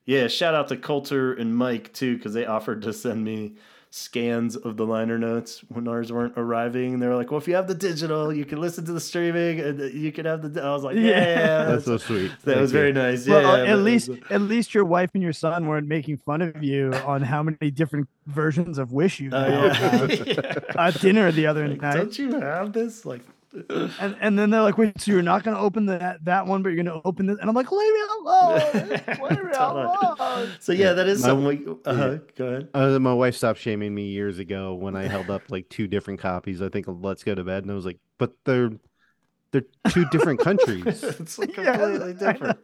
yeah, shout out to Coulter and Mike too, because they offered to send me scans of the liner notes when ours weren't arriving. They were like, "Well, if you have the digital, you can listen to the streaming, and uh, you can have the." I was like, "Yeah, Yeah. that's so sweet. that Thank was you. very nice." Well, yeah, uh, but at least was- at least your wife and your son weren't making fun of you on how many different versions of Wish you now yeah. have. at dinner the other Like, night. Don't you have this? Like, And and then they're like, wait, so you're not gonna open that that one, but you're gonna open this? And I'm like, leave me alone, leave me alone. so yeah, that is My- something. We, uh-huh, Go ahead. Uh, my wife stopped shaming me years ago when I held up like two different copies. I think of Let's Go to Bed, and I was like, "But they're they're two different countries." it's like Yeah, completely I different.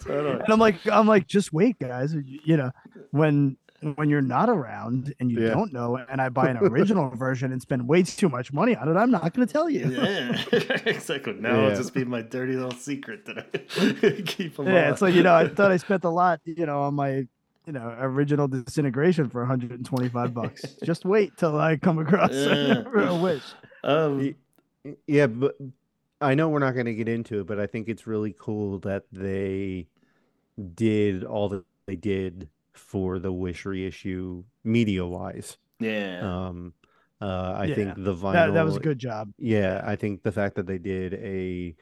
totally. And I'm like, I'm like, just wait, guys. You you know, when when you're not around and you Yeah. don't know, and I buy an original version and spend way too much money on it, I'm not gonna tell you. Yeah, exactly. Now it'll just be my dirty little secret that I keep them Yeah, it's like you know, I thought I spent a lot, you know, on my you know original disintegration for 125 bucks. Just wait till I come across Yeah. a wish. um, Yeah, but I know we're not going to get into it, but I think it's really cool that they did all that they did for the Wish reissue media wise. yeah. Um, uh, I Yeah, think the vinyl. That, that was a good job. Yeah, I think the fact that they did a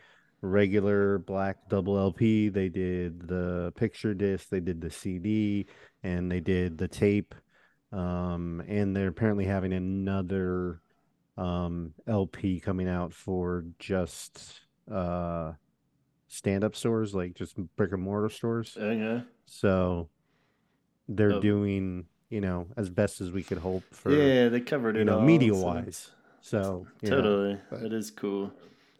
regular black double LP, they did the picture disc, they did the CD, and they did the tape. Um, and they're apparently having another um LP coming out for just uh stand-up stores, like just brick and mortar stores. okay. So they're Oh. doing, you know, as best as we could hope for, yeah, they covered it you know, all, media so- wise. So you know, Totally. but- That is cool.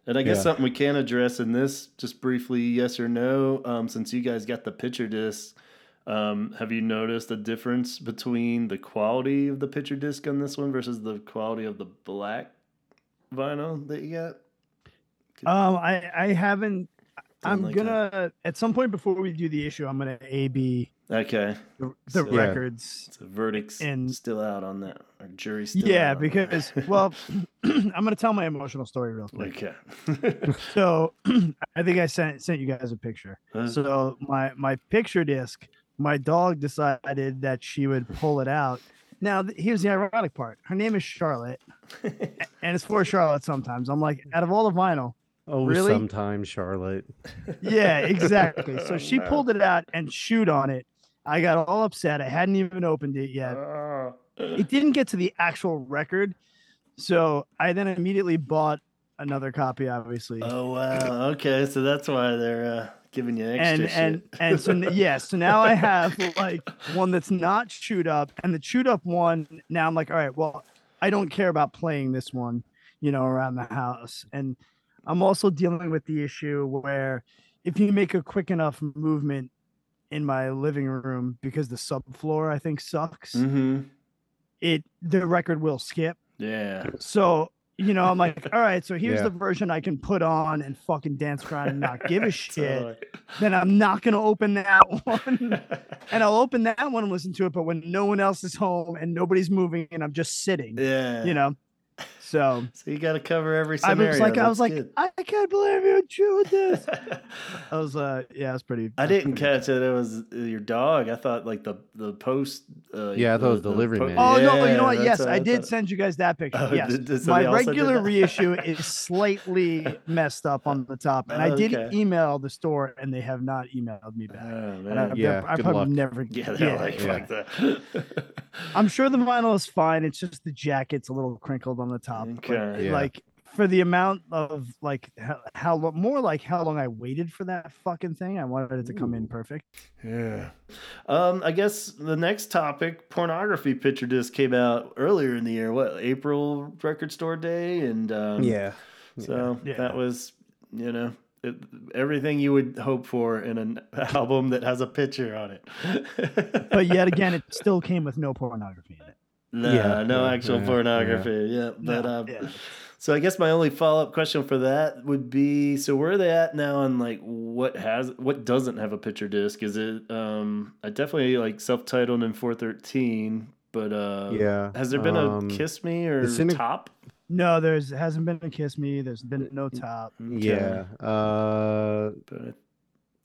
And I guess Yeah. something we can address in this, just briefly, yes or no, um, since you guys got the picture disc, um, have you noticed a difference between the quality of the picture disc on this one versus the quality of the black vinyl that you got? Um, I I haven't. I'm like gonna at some point before we do the issue, I'm gonna A B Okay. the, the So- Yeah. records. So verdict's And- still out on that. Or jury's still Yeah, out on that. because well, I'm gonna tell my emotional story real quick. Okay. So I think I sent sent you guys a picture. Uh, So my my picture disc, my dog decided that she would pull it out. Now here's the ironic part. Her name is Charlotte, and it's for Charlotte. Sometimes I'm like, out of all the vinyl, Oh, Really? sometimes Charlotte. yeah, exactly. So she pulled it out and chewed on it. I got all upset. I hadn't even opened it yet. Ah. It didn't get to the actual record, so I then immediately bought another copy, obviously. Oh wow. Okay, so that's why they're uh, giving you extra and shit. and and so yeah, so now I have like one that's not chewed up, and the chewed up one. Now I'm like, all right, well, I don't care about playing this one, you know, around the house, and I'm also dealing with the issue where if you make a quick enough movement in my living room because the subfloor I think sucks, mm-hmm. it the record will skip. Yeah. So you know, I'm like, all right, so here's Yeah. the version I can put on and fucking dance around and not give a shit Totally. then I'm not gonna open that one. and I'll open that one and listen to it, but when no one else is home and nobody's moving and I'm just sitting, Yeah. you know. So So you got to cover every scenario. I scenario. was like, I was like, good. I can't believe you chewed this. I was uh yeah, it was pretty I didn't pretty- catch it. It was uh, your dog. I thought like the the post. Uh, Yeah, I thought it was delivery man. Oh no, you know what? Yes, what I did thought. send you guys that picture. Oh, yes. did- did My somebody also did regular reissue is slightly messed up on the top. And I did Okay. email the store and they have not emailed me Oh, back. And man. I, Yeah, I good probably luck. never Yeah, they're yeah. like, yeah. fuck that. I'm sure the vinyl is fine. It's just the jacket's a little crinkled on the top. But, Okay. Yeah. Like for the amount of like how, how more like how long I waited for that fucking thing. I wanted it to come in perfect. Yeah. Um, I guess the next topic, pornography picture disc came out earlier in the year. What April record store day, and um, Yeah. So Yeah. that was, you know, it, everything you would hope for in an album that has a picture on it. But yet again, it still came with no pornography in it. No, Yeah, no yeah, actual yeah, pornography. Yeah, but um, yeah. so I guess my only follow up question for that would be: so where are they at now? on like what has what doesn't have a picture disc? Is it um? I definitely like self titled in four thirteen, but uh, Yeah, Has there been um, a Kiss Me or Cynic- Top? No, there's hasn't been a kiss me. There's been no top. Okay. Yeah. Uh but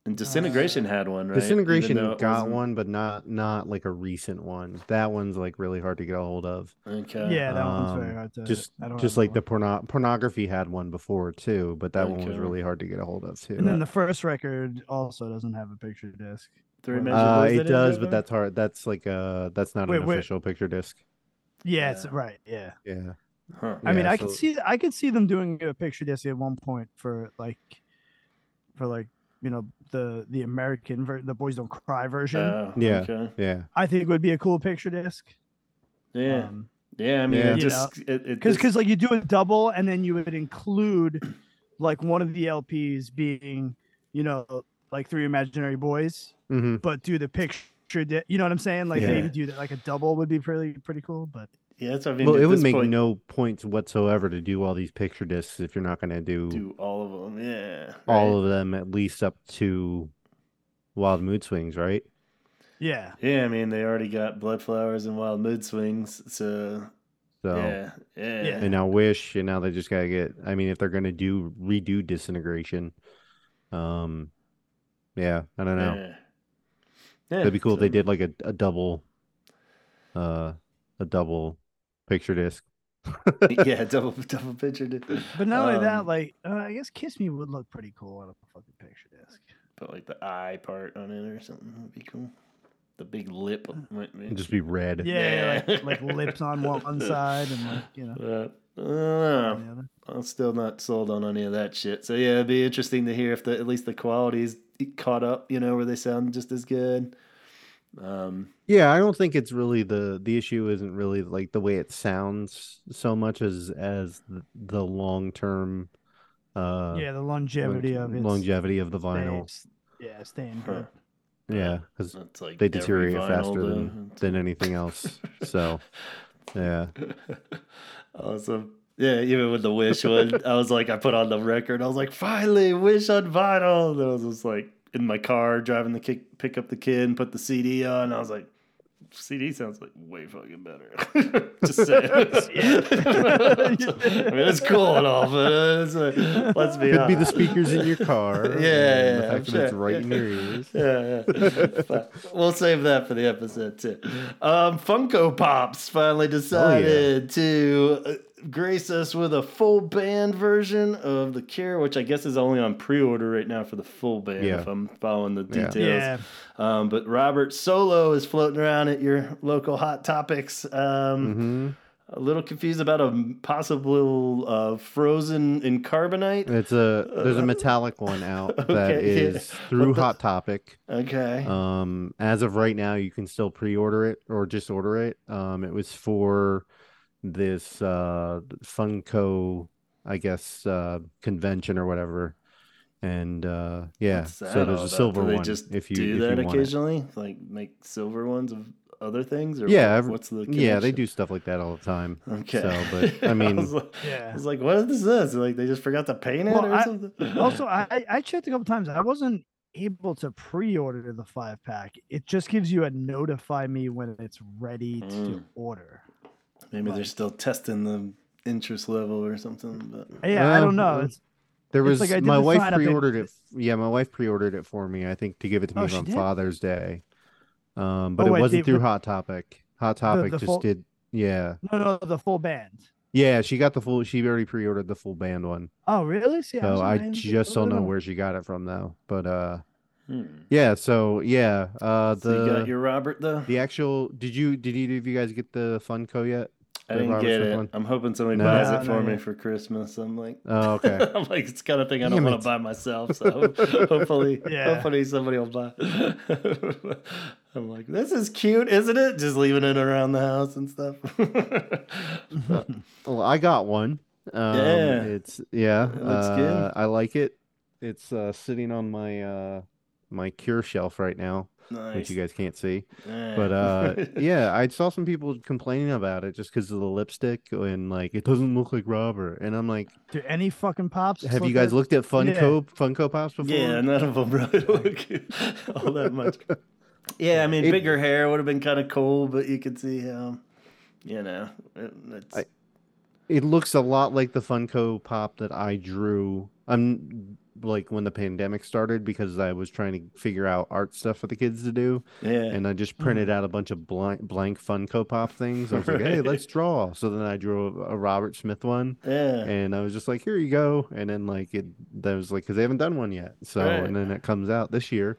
and Disintegration had one, right? Disintegration Even though it got wasn't- one, but not not like a recent one. That one's like really hard to get a hold of. Okay. Yeah, that one's very Um, hard to. Just I don't just like the one. porno- pornography had one before too, but that one was really hard to get a hold of too. And then the first record also doesn't have a picture disc. Three Major uh, Boys it that does, but that's hard. That's like uh that's not Wait, an wait. official picture disc. Yeah, it's Yeah. right. Yeah. Yeah. Huh. I mean, Yeah, I could see I could see them doing a picture disc at one point for like for like you know the the American ver- the Boys Don't Cry version. Oh, Yeah. Okay. Yeah. I think it would be a cool picture disc. Yeah. Um, yeah. I mean, Yeah. it just it, it because because like you do a double and then you would include like one of the LPs being you know like three imaginary boys, hmm but do the picture. Di- you know what I'm saying? Like Yeah. maybe do that like a double would be pretty pretty cool. But yeah, that's what I mean. Well, it would make point, no points whatsoever to do all these picture discs if you're not going to do, do all of them. Yeah. all right. of them at least up to Wild Mood Swings, right? yeah, Yeah, I mean, they already got Blood Flowers and Wild Mood Swings, so So yeah, yeah, Yeah. and now Wish, and now they just gotta get. I mean, if they're gonna do redo Disintegration, um, yeah, I don't know. Yeah. Yeah, That'd be cool if they did like a, a double, uh, a double picture disc. yeah, double double picture. disc. but not only that, Um, like uh, I guess Kiss Me would look pretty cool on a fucking picture disc. Put like the eye part on it or something. Would be cool. The big lip. might be- just be red. Yeah, Yeah. like, like lips on one one side and like you know But, I don't know. on the other. I'm still not sold on any of that shit. So yeah, it'd be interesting to hear if the at least the quality's caught up. You know, where they sound just as good. Um, Yeah, I don't think it's really the the issue isn't really like the way it sounds so much as as the, the long term, uh, yeah, the longevity of it. longevity of the vinyl. Yeah, staying Huh. good. Yeah, because like they deteriorate faster though. than than anything else. So, yeah. awesome. Yeah, even with the Wish one, I was like, I put on the record. I was like, finally, Wish on vinyl. And I was just like in my car driving the kick, pick up the kid and put the CD on. I was like, CD sounds like way fucking better. just saying. I mean, it's cool and all, but uh, it's like, let's be Could be the speakers in your car. Yeah, yeah, the fact I'm that it's right Yeah. in your ears. yeah, yeah. But we'll save that for the episode too. Um, Funko Pops finally decided to uh, grace us with a full band version of The Cure, which I guess is only on pre-order right now for the full band. Yeah. If I'm following the details. Yeah, Um, but Robert Solo is floating around at your local Hot Topics. Um, hmm a little confused about a possible uh, frozen in carbonite. It's a there's a metallic one out that Okay, yeah. through the- Hot Topic. Okay. Um, as of right now, you can still pre-order it or just order it. Um, it was for this uh Funko, I guess, uh convention or whatever. And uh yeah, so there's a silver Do they one just if you do if that you want it. occasionally, like make silver ones of other things, or Yeah, what- every- what's the Yeah, they do stuff like that all the time. Okay, So, but I mean, was like, Yeah. I was like, what is this? Like they just forgot to paint it Well, or I- something? Also, I I checked a couple times. I wasn't able to pre-order the five pack. It just gives you a notify me when it's ready to Mm. order. Maybe they're still testing the interest level or something. But Yeah, I don't know. It's There It's was like my wife sign up in- pre-ordered it. Yeah, my wife pre-ordered it for me. I think to give it to me Oh, on did? Father's Day. Um, but Oh, it wait, wasn't the- through Hot Topic. Hot Topic the just full- did. Yeah, no, no, the full band. yeah. She got the full. She already pre-ordered the full band one. Oh, really? See, So was- I just don't know know. where she got it from though. But uh, hmm. yeah. So yeah. Uh, so you the got your Robert though. the actual. Did you did either of you guys get the Funko yet? I didn't Robert get Smith it. one? I'm hoping somebody No. buys No, it for no, me yeah. for Christmas. I'm like, Oh, okay. I'm like, it's kind of thing I don't Damn want it. to buy myself. So hopefully, Yeah. hopefully somebody will buy. I'm like, this is cute, isn't it? Just leaving it around the house and stuff. Well, I got one. Um, Yeah. It's yeah. It looks good. uh, I like it. It's uh, sitting on my uh, my cure shelf right now, nice. which you guys can't see. Yeah. But uh, yeah, I saw some people complaining about it just because of the lipstick and like it doesn't look like Robert. And I'm like, Do any fucking pops? have you guys like- looked at Funko Funko Pops before? Yeah, none of them really look all that much. Yeah, I mean, It- bigger hair would have been kind of cool, but you could see how, you know, it, it's, I- It looks a lot like the Funko Pop that I drew. I'm like when the pandemic started because I was trying to figure out art stuff for the kids to do. yeah. and I just printed mm-hmm. out a bunch of blank blank Funko Pop things. I was like, "Hey, let's draw." So then I drew a, a Robert Smith one, yeah. and I was just like, "Here you go." And then like it, that was like because they haven't done one yet. So Right. and then it comes out this year,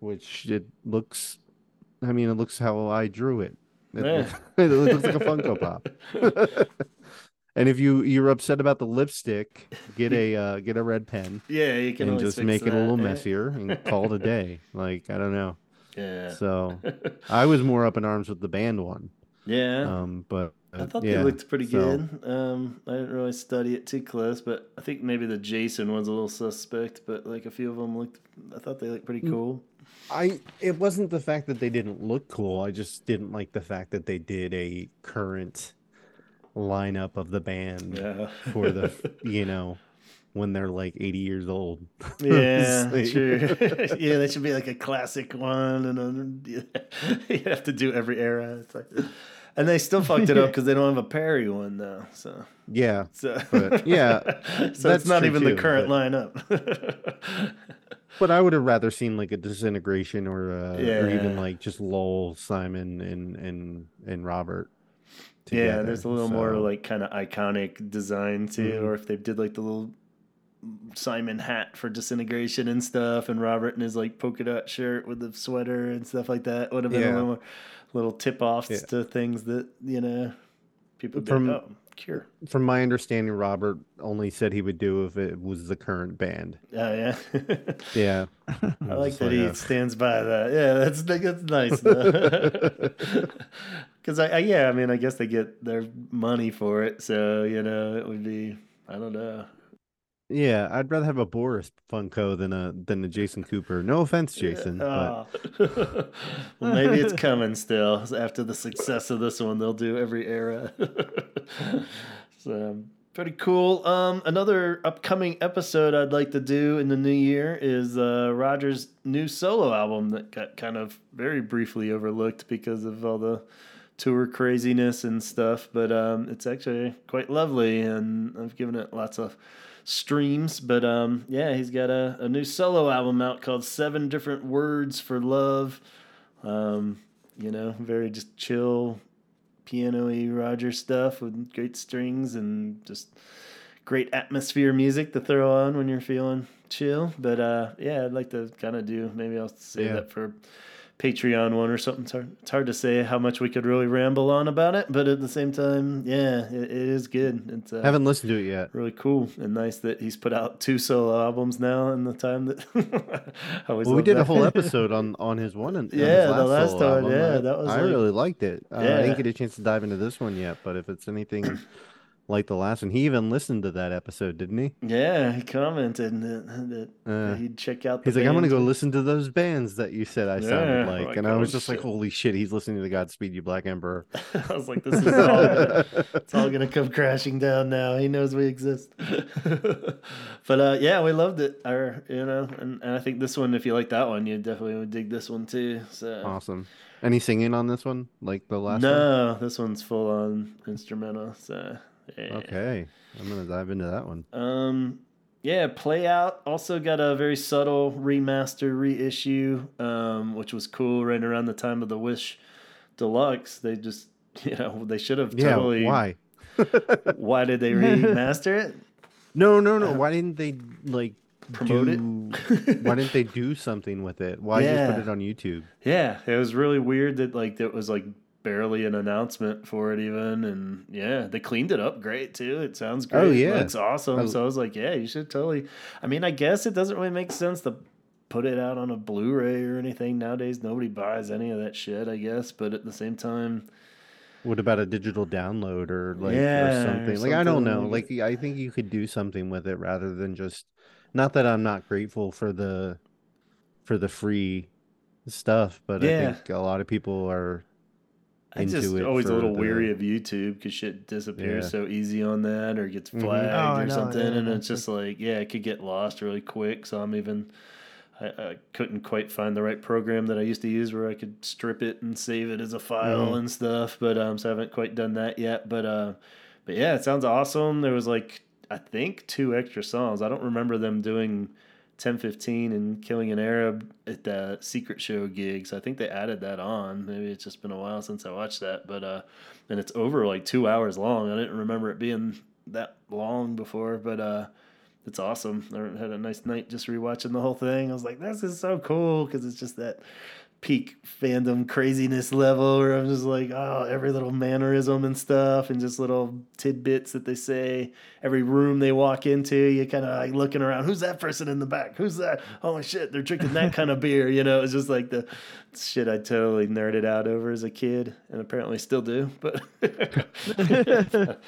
which it looks. I mean, it looks how I drew it. It, Yeah. looks, it looks like a Funko Pop. and if you you're upset about the lipstick, get a uh, get a red pen yeah, you can and just make it a little messier and call it a day. Like I don't know. Yeah. So I was more up in arms with the band one. yeah. Um, but I thought yeah, they looked pretty so- good. Um, I didn't really study it too close, but I think maybe the Jason one's a little suspect. But like a few of them looked, I thought they looked pretty Mm. cool. I it wasn't the fact that they didn't look cool. I just didn't like the fact that they did a current lineup of the band Yeah. for the you know when they're like 80 years old. Yeah, true. yeah, that should be like a classic one, and then you have to do every era. It's like, and they still fucked it up because they don't have a Perry one though. So, Yeah, so But, yeah, so that's it's not even the current but- lineup. but I would have rather seen like a disintegration or uh, or even like just Lol, Simon, and and and Robert. Yeah, there's a little more like kind of iconic design too, Mhm. or if they did like the little Simon hat for disintegration and stuff, and Robert in his like polka dot shirt with the sweater and stuff like that would have been a little more little tip offs Yeah. to things that you know people From-. Oh, cure. From my understanding, Robert only said he would do if it was the current band. Oh yeah. Yeah, I like that he stands by that. Yeah, that's that's nice. Because I, I, yeah, I mean, I guess they get their money for it, so you know, it would be. I don't know. Yeah, I'd rather have a Boris Funko than a than a Jason Cooper. No offense, Jason, but Oh. well, maybe it's coming still after the success of this one. They'll do every era. so pretty cool. Um, another upcoming episode I'd like to do in the new year is uh, Roger's new solo album that got kind of very briefly overlooked because of all the tour craziness and stuff. But um, it's actually quite lovely, and I've given it lots of streams. But um, yeah, he's got a, a new solo album out called Seven Different Words for Love. Um, you know, very just chill, piano-y Roger stuff with great strings and just great atmosphere music to throw on when you're feeling chill. But uh, yeah, I'd like to kind of do maybe I'll save Yeah. that for Patreon one or something. It's hard, it's hard to say how much we could really ramble on about it, but at the same time, yeah, it, it is good. It's uh, Haven't listened to it yet. really cool and nice that he's put out two solo albums now in the time that I always Well, we did a whole episode on on his one. And, Yeah, the last one, album. yeah, I- that was I like- really liked it. Uh, I didn't get a chance to dive into this one yet, but if it's anything like the last one, he even listened to that episode, didn't he? Yeah, he commented that, that Uh, he'd check out. The He's like, I'm gonna go listen to those bands that you said I Yeah, sounded like, like, and I was just like, holy shit, he's listening to Godspeed You Black Emperor. I was like, this is all. It's all gonna come crashing down now. He knows we exist. but uh, yeah, we loved it. Our, you know, and, and I think this one, if you like that one, you definitely would dig this one too. So awesome. Any singing on this one, like the last no, this one's full on instrumental. So one? Okay, I'm gonna dive into that one. Um, yeah, Play Out also got a very subtle remaster reissue, um, which was cool right around the time of the Wish Deluxe. They just, you know, they should have Yeah, totally. why? Why did they remaster it? No, no, no. Why didn't they like Promote it? why didn't they do something with it? Why just Yeah. put it on YouTube? Yeah, it was really weird that like there was like barely an announcement for it even, and yeah, they cleaned it up great too. It sounds oh, great. Oh, yeah. looks awesome. So I was like, yeah, you should totally. I mean, I guess it doesn't really make sense to put it out on a Blu-ray or anything nowadays. Nobody buys any of that shit, I guess. But at the same time, What about a digital download or like Yeah, or or something? Like I don't know. like- Like I think you could do something with it rather than just. Not that I'm not grateful for the, for the free stuff, but Yeah. I think a lot of people are. I into just it always a little the- weary of YouTube because shit disappears Yeah. so easy on that or gets Mhm. flagged Oh, or know, something, yeah, and it's just like yeah, it could get lost really quick. So I'm even I, I couldn't quite find the right program that I used to use where I could strip it and save it as a file Mhm. and stuff. But um, so I haven't quite done that yet. But uh, but yeah, it sounds awesome. There was like I think two extra songs. I don't remember them doing 1015 and Killing an Arab at the Secret Show gig. So I think they added that on. Maybe it's just been a while since I watched that, but uh, and it's over like two hours long. I didn't remember it being that long before, but uh, it's awesome. I had a nice night just rewatching the whole thing. I was like, this is so cool because it's just that peak fandom craziness level where I'm just like, oh, every little mannerism and stuff, and just little tidbits that they say. Every room they walk into, you kind of like looking around. Who's that person in the back? Who's that? Oh shit, they're drinking that kind of beer. You know, it's just like the shit I totally nerded out over as a kid, and apparently still do. But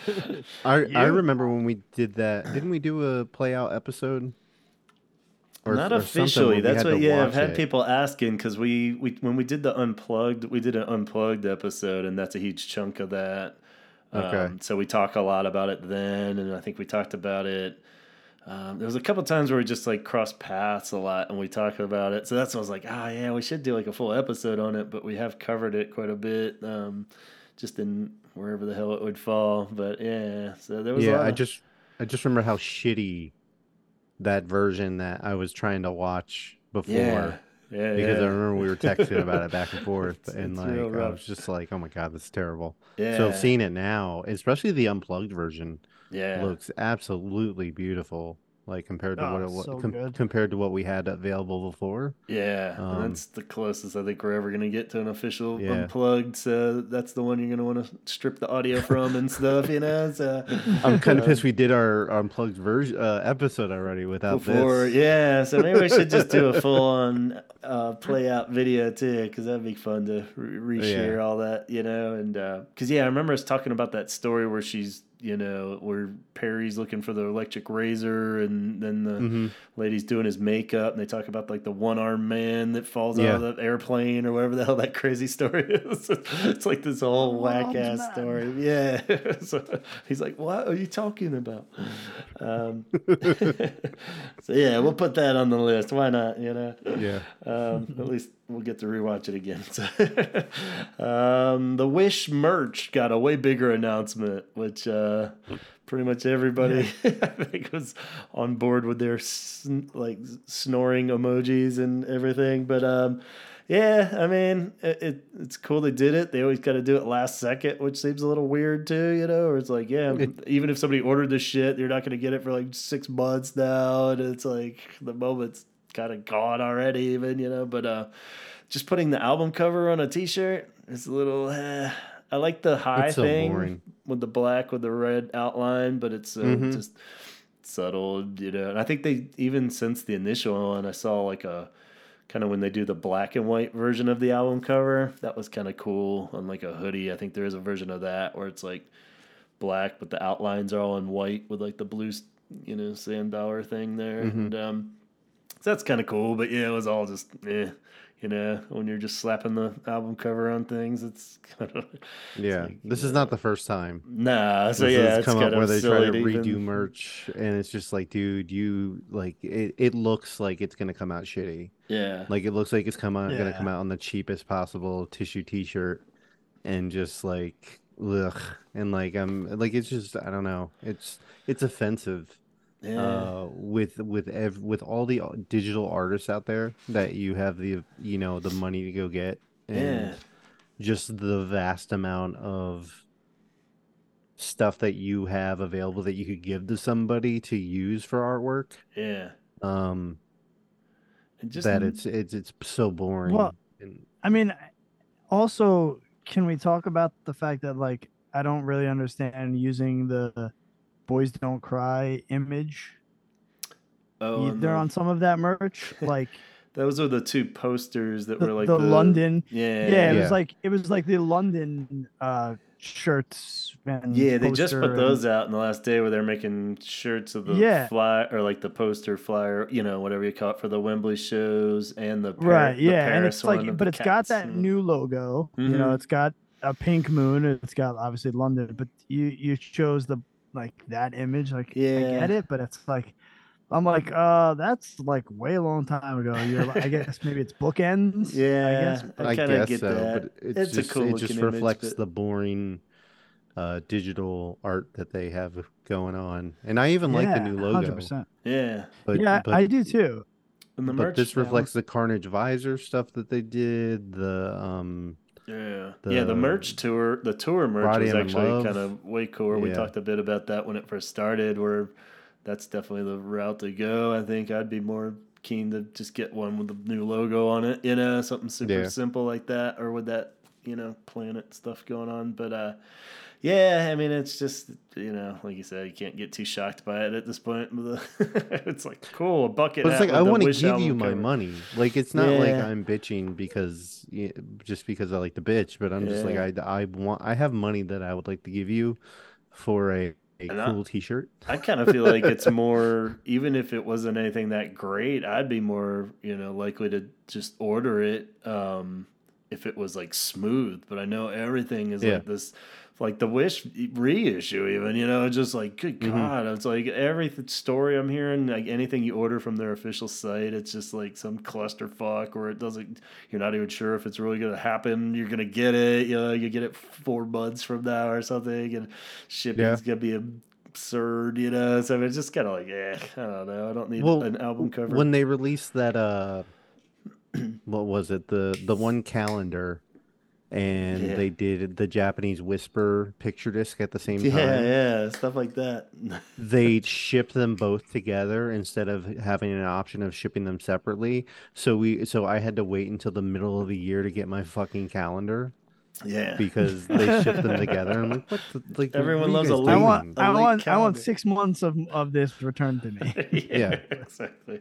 I I remember when we did that. Didn't we do a play out episode? Or- not or officially. That's what. Yeah, I've had it? people asking because we, we when we did the unplugged, we did an unplugged episode, and that's a huge chunk of that. Okay. Um, so we talk a lot about it then, and I think we talked about it. Um, there was a couple times where we just like crossed paths a lot, and we talked about it. So that's what I was like, ah, yeah, we should do like a full episode on it, but we have covered it quite a bit, um, just in wherever the hell it would fall. But yeah, so there was. a Yeah, I just I just remember how shitty that version that I was trying to watch before. yeah, yeah, Because yeah. I remember we were texting about it back and forth, It's- and it's like I was just like, "Oh my god, this is terrible." yeah, So seeing it now, especially the unplugged version, yeah. looks absolutely beautiful. Like compared to Oh, what it was so com- compared to what we had available before. Yeah, Um, that's the closest I think we're ever gonna get to an official Yeah. unplugged. So that's the one you're gonna want to strip the audio from and stuff, you know. So I'm kind of um, pissed we did our unplugged version uh, episode already without before, this. yeah. So maybe we should just do a full on uh, play out video too, because that'd be fun to re- reshare Yeah. all that, you know. And because yeah, I remember us talking about that story where she's. You know, where Perry's looking for the electric razor, and then the hmm lady's doing his makeup and they talk about like the one armed man that falls out of the airplane or whatever the hell that crazy story is. it's like this whole whack ass story. Yeah. so he's like, What are you talking about? Um, so yeah, we'll put that on the list. Why not? You know? Yeah. Um, at least we'll get to rewatch it again. So, um, the Wish merch got a way bigger announcement, which uh, pretty much everybody I think was on board with their sn- like snoring emojis and everything. But um, yeah, I mean, it, it it's cool they did it. They always got to do it last second, which seems a little weird too, you know. Or it's like, yeah, even if somebody ordered this shit, you're not going to get it for like six months now, and it's like the moment's kind of gone already, even you know. But uh, just putting the album cover on a T-shirt is a little. Eh. I like the high so thing boring. with the black with the red outline, but it's uh, Mhm. just subtle, you know. And I think they even since the initial one, I saw like a kind of when they do the black and white version of the album cover. That was kind of cool on like a hoodie. I think there is a version of that where it's like black, but the outlines are all in white with like the blue, you know, sand dollar thing there. Mhm. And um, so that's kind of cool. But yeah, it was all just eh. You know, when you're just slapping the album cover on things, it's kind of Yeah, like, this yeah. is not the first time. nah. So This yeah, has it's come kind up of where they try to redo even- merch, and it's just like, dude, you like it. It looks like it's gonna come out shitty. Yeah, Like it looks like it's come out gonna come out on the cheapest possible tissue T-shirt, and just like ugh, and like I'm like it's just I don't know. It's it's offensive. Yeah, uh with with ev- with all the uh, digital artists out there that you have the you know the money to go get and Yeah. just the vast amount of stuff that you have available that you could give to somebody to use for artwork yeah. um And just that it's it's it's so boring Well, and I mean, also, can we talk about the fact that like I don't really understand using the "Boys Don't Cry" image oh, and either the- on some of that merch? Like those are the two posters that the, were like the London, Yeah, yeah, it Yeah. was like it was like the London uh shirts. And Yeah, they just put poster those and- out in the last day where they're making shirts of the Yeah. fly or like the poster flyer, you know, whatever you call it for the Wembley shows and the Par- right the yeah and it's like but it's got that and- new logo you know Mhm. it's got a pink moon it's got obviously london but you you chose the like that image like yeah. i get it but it's like i'm like uh that's like way a long time ago you're like, i guess maybe it's bookends Yeah, i guess I i kinda guess get so that. but it's, It's a just cool it just looking image, reflects but- the boring uh digital art that they have going on and i even like the new logo 100%. yeah. but yeah but i do too And the but merch, this yeah. reflects the Carnage Visor stuff that they did. The um, yeah, yeah. The the merch tour, the tour merch Body was actually kind of way cooler. We talked a bit about that when it first started. Where that's definitely the route to go. I think I'd be more keen to just get one with the new logo on it. You know, something super Yeah. simple like that, or with that you know planet stuff going on. But uh, yeah, I mean, it's just you know, like you said, you can't get too shocked by it at this point. it's like cool, a bucket. but it's like I want to give you my cover. money. Like it's not like I'm bitching because just because I like the bitch, but I'm just like I I want I have money that I would like to give you for a, a And cool T-shirt. I kind of feel like it's more, even if it wasn't anything that great, I'd be more, you know, likely to just order it um, if it was like smooth. But I know everything is Yeah. like this, like the Wish reissue, even, you know, just like, good Mhm. God. It's like every th- story I'm hearing, like anything you order from their official site, it's just like some clusterfuck or it doesn't, you're not even sure if it's really going to happen. You're going to get it, you know, you get it four months from now or something, and shipping's going to be absurd, you know. So it's just kind of like, yeah, I don't know. I don't need Well, an album cover. When they released that uh, what was it the the one calendar, and Yeah. they did the Japanese Whisper picture disc at the same time. yeah, yeah, stuff like that. they shipped them both together instead of having an option of shipping them separately. So we so I had to wait until the middle of the year to get my fucking calendar yeah, because they shipped them together. I'm like, what? The, like Everyone what are you loves a guys i want A i late want i want six months of, of this returned to me Yeah. exactly.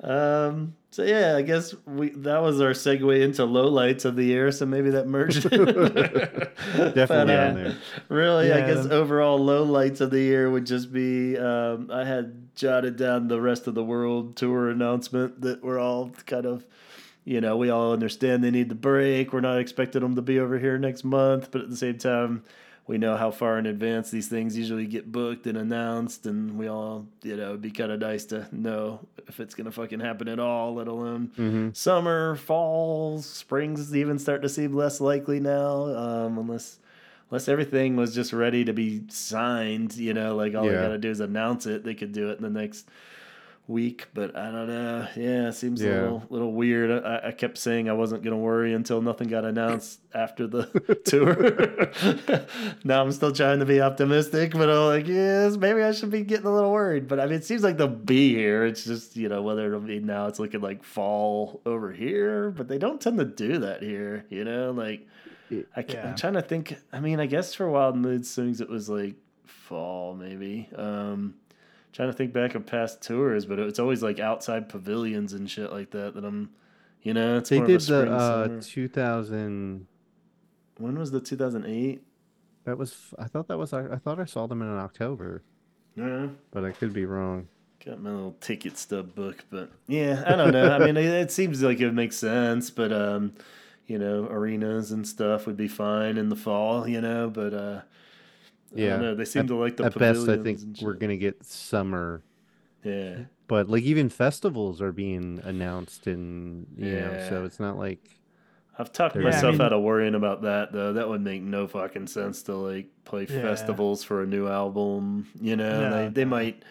Um, so yeah, I guess we that was our segue into low lights of the year. So maybe that merged. Definitely But, uh, on there. Really, I guess them- overall low lights of the year would just be um, I had jotted down the rest of the world tour announcement that we're all kind of, you know, we all understand they need the break. We're not expecting them to be over here next month, but at the same time, we know how far in advance these things usually get booked and announced, and we all, you know, it'd be kind of nice to know if it's gonna fucking happen at all, let alone hmm summer, fall, springs even starting to seem less likely now, um, unless unless everything was just ready to be signed. You know, like all they got to do is announce it. They could do it in the next week, but I don't know. Yeah, it seems a little little weird. I, I kept saying I wasn't gonna worry until nothing got announced after the tour. now I'm still trying to be optimistic, but I'm like, yes, maybe I should be getting a little worried. But I mean, it seems like they'll be here. It's just you know whether it'll be now. It's looking like fall over here, but they don't tend to do that here. You know, like. I ca- Yeah. I'm trying to think. I mean, I guess for Wild Mood Swings it was like fall, maybe. Um, trying to think back of past tours, but it's always like outside pavilions and shit like that. That I'm, you know, it's They did of a spring, the uh, summer. 2000. When was the 2008? That was. I thought that was. I I thought I saw them in October, Yeah, but I could be wrong. got my little ticket stub book, but yeah, I don't know. I mean, it, it seems like it makes sense, but um, you know, arenas and stuff would be fine in the fall, you know, but uh. I Yeah, don't know. They seem at- to like the At best, I think we're gonna get summer, yeah. but like even festivals are being announced, and you know, so it's not like I've talked Yeah, I myself mean- out of worrying about that though. That would make no fucking sense to like play Yeah. festivals for a new album. You know, No, they they no. might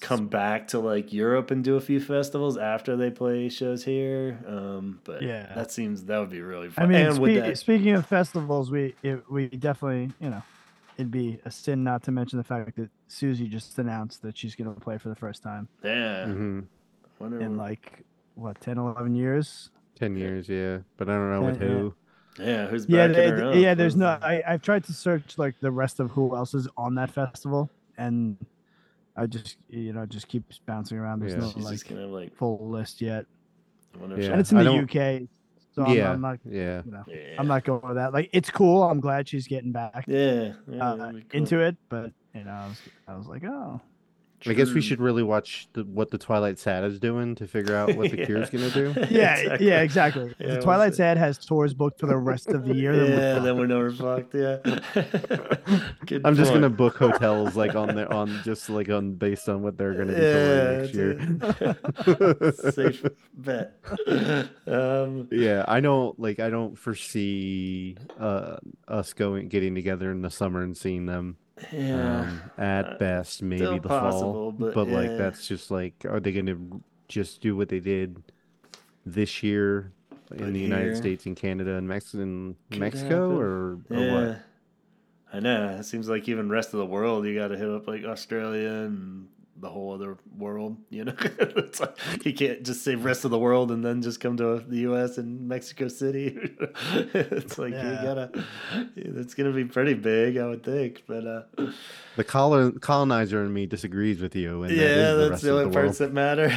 come back to like Europe and do a few festivals after they play shows here. Um, but Yeah. that seems that would be really fun. I mean, and spe- that, speaking of festivals, we it, we definitely you know it'd be a sin not to mention the fact that Siouxsie just announced that she's going to play for the first time yeah, mhm, in what- like what 10, 11 years. ten years, yeah. But I don't know with Yeah, yeah. who. yeah, who's Yeah, backing they- yeah. There's no. I I've tried to search like the rest of who else is on that festival, and I just you know just keeps bouncing around. There's Yeah. no like just gonna like. full list yet, I wonder if Yeah. and it's in I the don't- UK. So I'm, yeah, I'm not. yeah. You know, yeah. I'm not going with that. Like, it's cool. I'm glad she's getting back Yeah, yeah uh, cool. into it, but you know, I was, I was like, oh, I guess we should really watch the, what the Twilight Sad is doing to figure out what the Yeah. Cure's gonna do. yeah, Exactly. yeah, exactly. Yeah, the Twilight. Sad has tours booked for the rest of the year. then we're yeah, fucked. then we're never fucked. Yeah. I'm just gonna book hotels like on their on just like on based on what they're gonna be touring next year. Safe bet. Um, Yeah, I don't like I don't foresee uh us going getting together in the summer and seeing them. Yeah. Um, at uh, best, maybe the possible, fall. but like yeah. that's just like are they gonna just do what they did this year in Like the United here? States and Canada and Mexico and Could Mexico or, or yeah. what? I know. It seems like even rest of the world, you got to hit up like Australia and the whole other world. You know, it's like you can't just say rest of the world and then just come to the U.S. and Mexico City. it's like you gotta. It's gonna be pretty big, I would think. But uh, The colon, colonizer in me disagrees with you. And yeah, that is the rest the of only the world. parts that matter.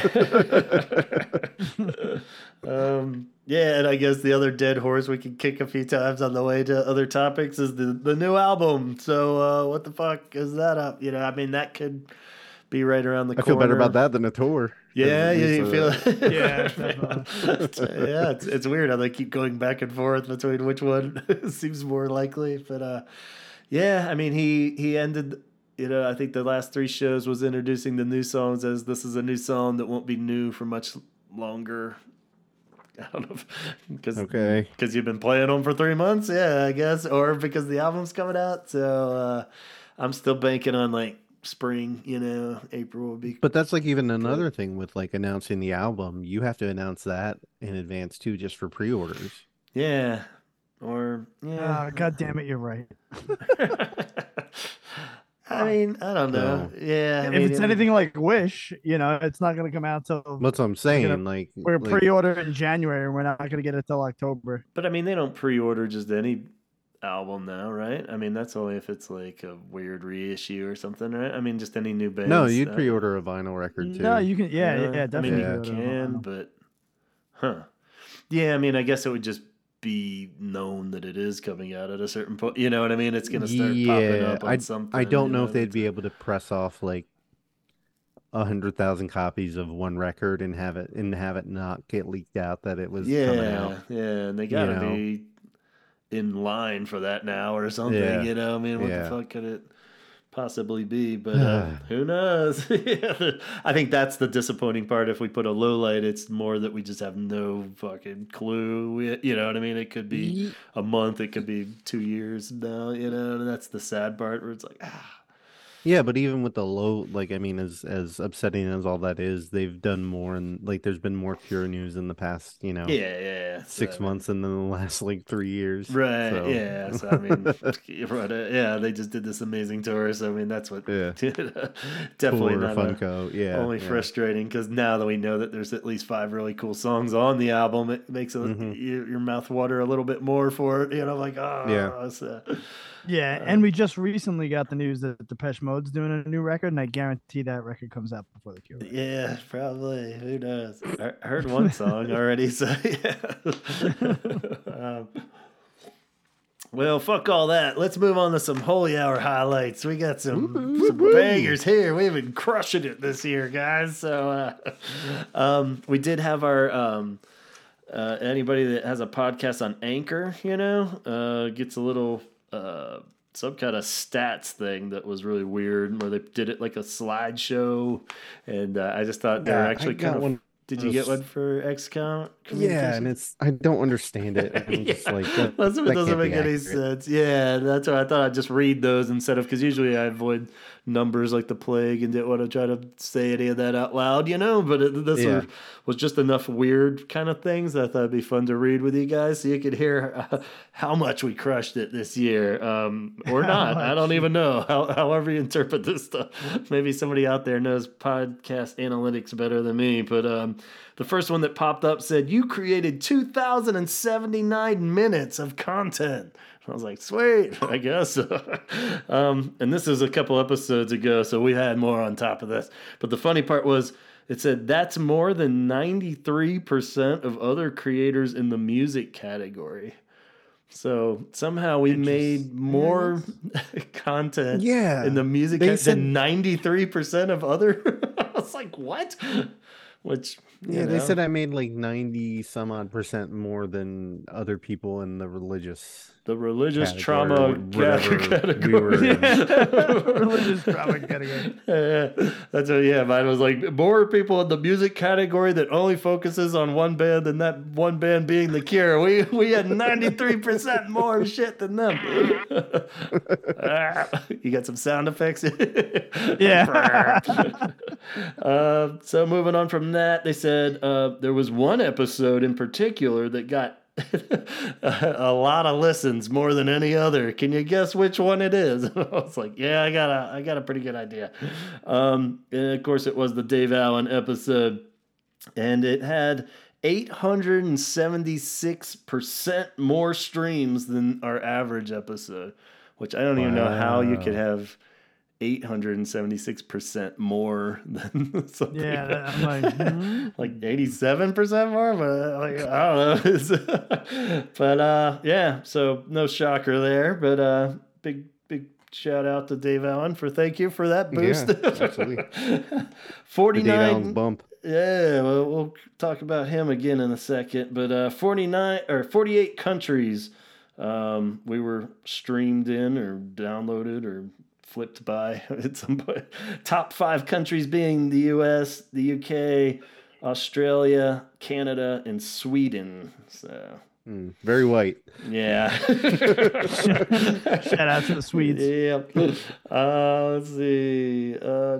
um, yeah, and I guess the other dead horse we can kick a few times on the way to other topics is the the new album. So uh, what the fuck is that up? You know, I mean that could be right around the I corner. I feel better about that than a tour. Yeah, yeah, you, least, you feel Yeah, yeah, it's, it's weird how they keep going back and forth between which one seems more likely. But uh, yeah, I mean, he he ended. You know, I think the last three shows was introducing the new songs as this is a new song that won't be new for much longer. I don't know because Okay. because you've been playing them for three months, yeah, I guess, or because the album's coming out. So uh, I'm still banking on like spring. You know, April will be. But that's like even another thing with like announcing the album. You have to announce that in advance too, just for pre-orders. Yeah. Or yeah. Ah, God damn it, you're right. I mean, I don't know. Yeah. I if mean, it's anything like Wish, you know, it's not going to come out till That's what I'm saying. gonna- like we're like, pre-order in January. and We're not going to get it till October. But I mean, they don't pre-order just any album now, right? I mean, that's only if it's like a weird reissue or something, right? I mean, just any new band. No, you'd pre-order a vinyl record too. No, you can. Yeah, yeah, I definitely. mean, Yeah. you pre-order can, but huh? Yeah, I mean, I guess it would just be known that it is coming out at a certain point. You know what I mean? It's gonna start popping Yeah, up on something. I don't you know if they'd be able to press off like a hundred thousand copies of one record and have it and have it not get leaked out that it was coming out. Yeah, yeah, and they gotta know. be in line for that now or something. Yeah, You know, I mean, what yeah. the fuck could it possibly be? But uh, who knows? I think that's the disappointing part. If we put a low light, it's more that we just have no fucking clue. You know what I mean? It could be a month, it could be two years now. You know, and that's the sad part where it's like, ah. Yeah, but even with the low, like I mean, as as upsetting as all that is, they've done more and like there's been more Cure news in the past, you know, Yeah, yeah. six so- months and then the last like three years. Right. so- Yeah. So I mean, right, uh, yeah, they just did this amazing tour. So I mean, that's what Yeah. definitely not a- Funko, yeah, only yeah. frustrating because now that we know that there's at least five really cool songs on the album, it makes it, Mhm. your, your mouth water a little bit more for it. You know, like oh, Yeah. So, Yeah, Uh, and we just recently got the news that Depeche Mode's doing a new record, and I guarantee that record comes out before the Cure. record. yeah, probably. Who knows? I I heard one song already, so yeah. um, well, fuck all that. Let's move on to some holy hour highlights. We got some, some bangers here. We've been crushing it this year, guys. So uh, um, we did have our um, uh, anybody that has a podcast on Anchor, you know, uh, gets a little uh, some kind of stats thing that was really weird, where they did it like a slideshow, and uh, I just thought they're Yeah, actually kind of. one Did you get one for XCount? Yeah, and it's I don't understand it. I'm just Yeah. like that, That's what that doesn't make any accurate. sense. Yeah, that's why I thought I'd just read those instead of because usually I avoid numbers like the plague and didn't want to try to say any of that out loud, you know. But it, this Yeah. was, was just enough weird kind of things that I thought it'd be fun to read with you guys so you could hear uh, how much we crushed it this year, um, or not. I don't even know. How, however you interpret this stuff, maybe somebody out there knows podcast analytics better than me. But um, the first one that popped up said you created 2,079 minutes of content. I was like, sweet, I guess. um, and this is a couple episodes ago, so we had more on top of this. But the funny part was, it said that's more than 93% of other creators in the music category. So somehow we made more content Yeah, in the music said- than 93% of other. I was like, what? Which, Yeah, they know. said I made like ninety some odd percent more than other people in the religious. the religious category, trauma whatever we category. were. Religious trauma category. Yeah, that's what, yeah, mine was like more people in the music category that only focuses on one band than that one band being the cure. We we had 93% more shit than them. You got some sound effects? Yeah. uh, so moving on from that, they said uh, there was one episode in particular that got a lot of listens more than any other. Can you guess which one it is? I was like, yeah, I got a, I got a pretty good idea. Um, and of course, it was the Dave Allen episode, and it had 876% more streams than our average episode, which I don't even know how you could have 876% more than something Yeah, that- I'm like, hmm? like 87% more but like i don't know but uh yeah so no shocker there but uh big big shout out to dave allen for thank you for that boost Yeah, absolutely. The Dave 49 Allen's bump. yeah, well, we'll talk about him again in a second. But uh, 49 or 48 countries um, we were streamed in or downloaded or flipped by at some point. Top five countries being the US, the UK, Australia, Canada, and Sweden. So, Mm, very white. yeah. Shout out to the Swedes. Yep. Uh, let's see. Uh,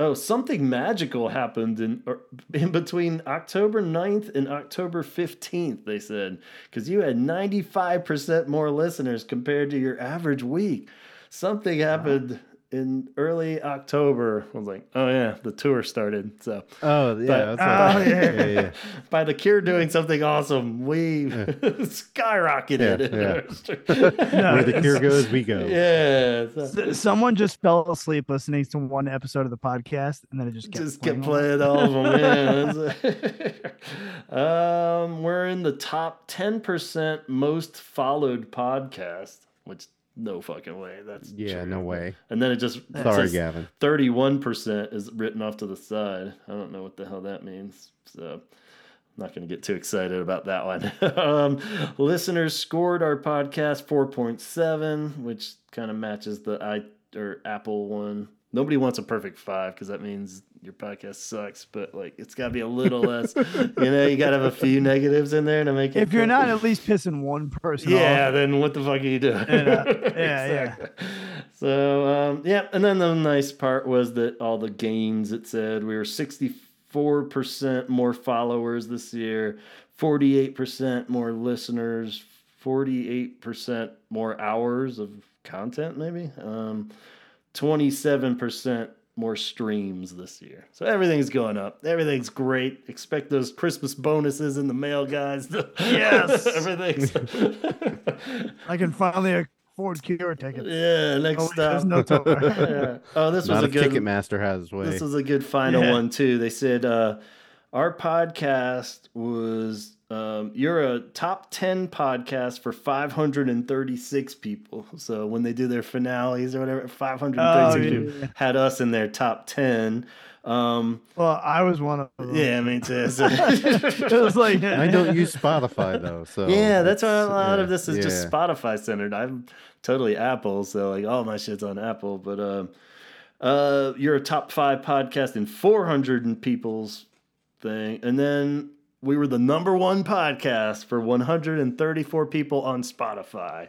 oh, something magical happened in or, in between October 9th and October 15th, they said, because you had 95% more listeners compared to your average week. Something happened in early October. I was like, oh, yeah, the tour started. So Oh yeah, But- that's Oh, right. yeah. yeah, yeah. by the Cure doing something awesome, we skyrocketed. No, Where the cure goes, we go. Yeah. so- S- Someone just fell asleep listening to one episode of the podcast, and then it just kept just kept playing. playing all of them. Yeah. um, we're in the top ten percent most followed podcast, which no fucking way. That's Yeah, true. no way. And then it just Sorry, Gavin. Thirty-one percent is written off to the side. I don't know what the hell that means. So. I'm not going to get too excited about that one. um, listeners scored our podcast 4.7, which kind of matches the i or Apple one. Nobody wants a perfect five because that means your podcast sucks. But like, it's got to be a little less. You know, you got to have a few negatives in there to make it. If you're cool. not at least pissing one person yeah, off, then what the fuck are you doing? Yeah, yeah, yeah. Exactly. So um, yeah, and then the nice part was that all the gains it said we were sixty four percent more followers this year, forty eight percent more listeners, forty eight percent more hours of content, maybe. Um, 27% more streams this year. So everything's going up. Everything's great. Expect those Christmas bonuses in the mail, guys. Yes. everything's. I can finally afford Cure tickets. yeah, next Oh, stop. no yeah. Oh, this was Not a if good Ticketmaster has way. this was a good final Yeah. one too. They said uh, our podcast was um, you're a top ten podcast for 536 people. So when they do their finales or whatever, 536 Oh, yeah, people had us in their top ten. Um, Well, I was one of them. yeah, I mean, to, so- it was like I don't use Spotify though, so yeah, that's why a lot yeah, of this is just. Spotify centered. I'm totally Apple, so like all my shit's on Apple. But um, uh, you're a top five podcast in 400 people's thing, and then we were the number one podcast for 134 people on Spotify.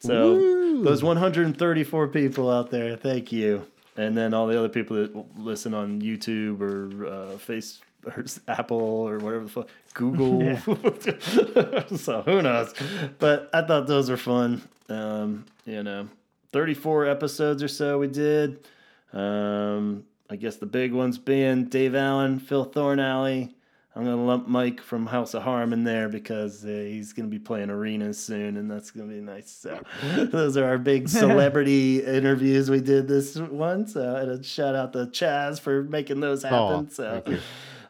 So Woo. those 134 people out there, thank you. And then all the other people that listen on YouTube or uh, Face or Apple or whatever the fuck, Google. so who knows? But I thought those were fun. Um, you know, 34 episodes or so we did. Um, I guess the big ones being Dave Allen, Phil Thornalley. I'm gonna lump Mike from House of Harm in there because uh, he's gonna be playing arenas soon, and that's gonna be nice. So those are our big celebrity interviews we did this one. So and a shout out to Chaz for making those happen. Aw, so thank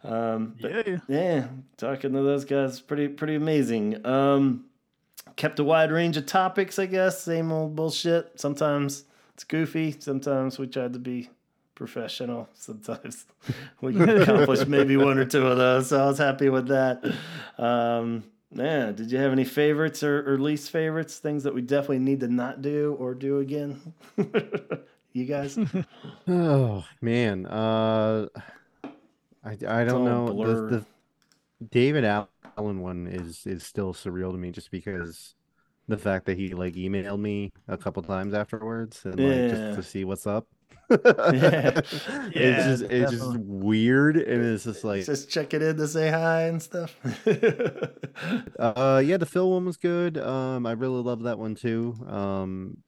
you. um, but Yeah, yeah. yeah, talking to those guys, pretty pretty amazing. Um, kept a wide range of topics, I guess. Same old bullshit. Sometimes it's goofy. Sometimes we tried to be professional. Sometimes we accomplished maybe one or two of those. So I was happy with that. Um, yeah, did you have any favorites or, or least favorites? Things that we definitely need to not do or do again? you guys? Oh man, uh, I I don't know. The, the David Allen one is is still surreal to me, just because the fact that he like emailed me a couple times afterwards and like Yeah. just to see what's up. Yeah. it's just it's just weird, and it's just like Just checking in to say hi and stuff. Uh, yeah, the Phil one was good. Um, I really love that one too. Um,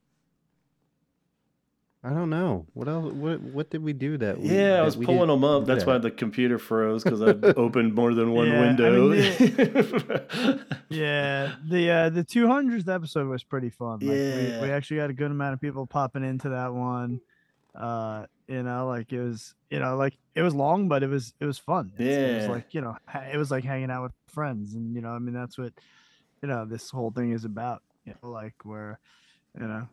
I don't know what else. What what did we do that? We, Yeah, I was we pulling them up. That's that? why the computer froze because I opened more than one Yeah, I window. mean, Yeah, the uh, the 200th episode was pretty fun. Like, Yeah. we, we actually got a good amount of people popping into that one. Uh, you know, like it was, you know, like it was long, but it was it was fun. It was Yeah. like you know, it was like hanging out with friends, and you know, I mean, that's what you know this whole thing is about. You know, like we're, you know,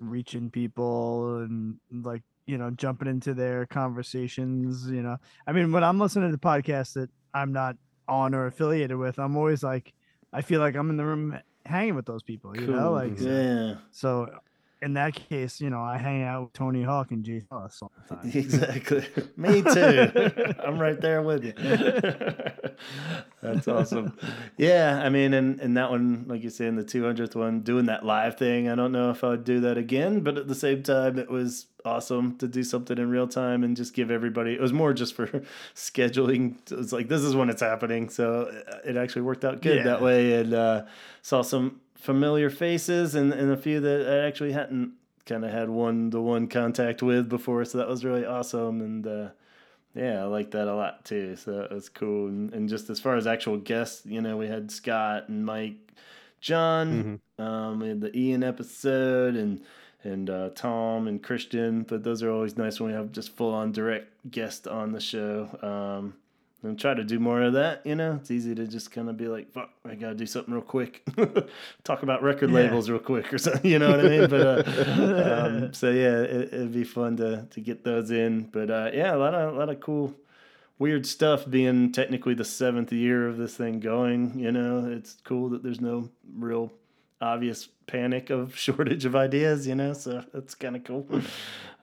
reaching people and like you know jumping into their conversations. You know, I mean, when I'm listening to podcasts that I'm not on or affiliated with, I'm always like, I feel like I'm in the room hanging with those people. You know, Cool. like so- yeah, so. In that case, you know, I hang out with Tony Hawk and Jay Ellis all the time. exactly. Me too. I'm right there with you. That's awesome. Yeah, I mean, and, and that one, like you say, in the 200th one, doing that live thing, I don't know if I would do that again, but at the same time, it was awesome to do something in real time and just give everybody, it was more just for scheduling. It's like, this is when it's happening. So uh, it actually worked out good Yeah. that way. And uh, saw some familiar faces and, and a few that I actually hadn't kind of had one to one contact with before. So that was really awesome. And uh, yeah, I like that a lot too. So that was cool. And, and just as far as actual guests, you know, we had Scott and Mike, John, um, we had the Ian episode and and uh, Tom and Christian. But those are always nice when we have just full on direct guest on the show. Um, and try to do more of that. You know, it's easy to just kind of be like, "Fuck, I gotta do something real quick." Talk about record Yeah. labels real quick or something. You know what I mean? But uh, um, so yeah, it, it'd be fun to to get those in. But uh, yeah, a lot of a lot of cool, weird stuff. Being technically the seventh year of this thing going, you know, it's cool that there's no real obvious panic of shortage of ideas, you know. So that's kind of cool.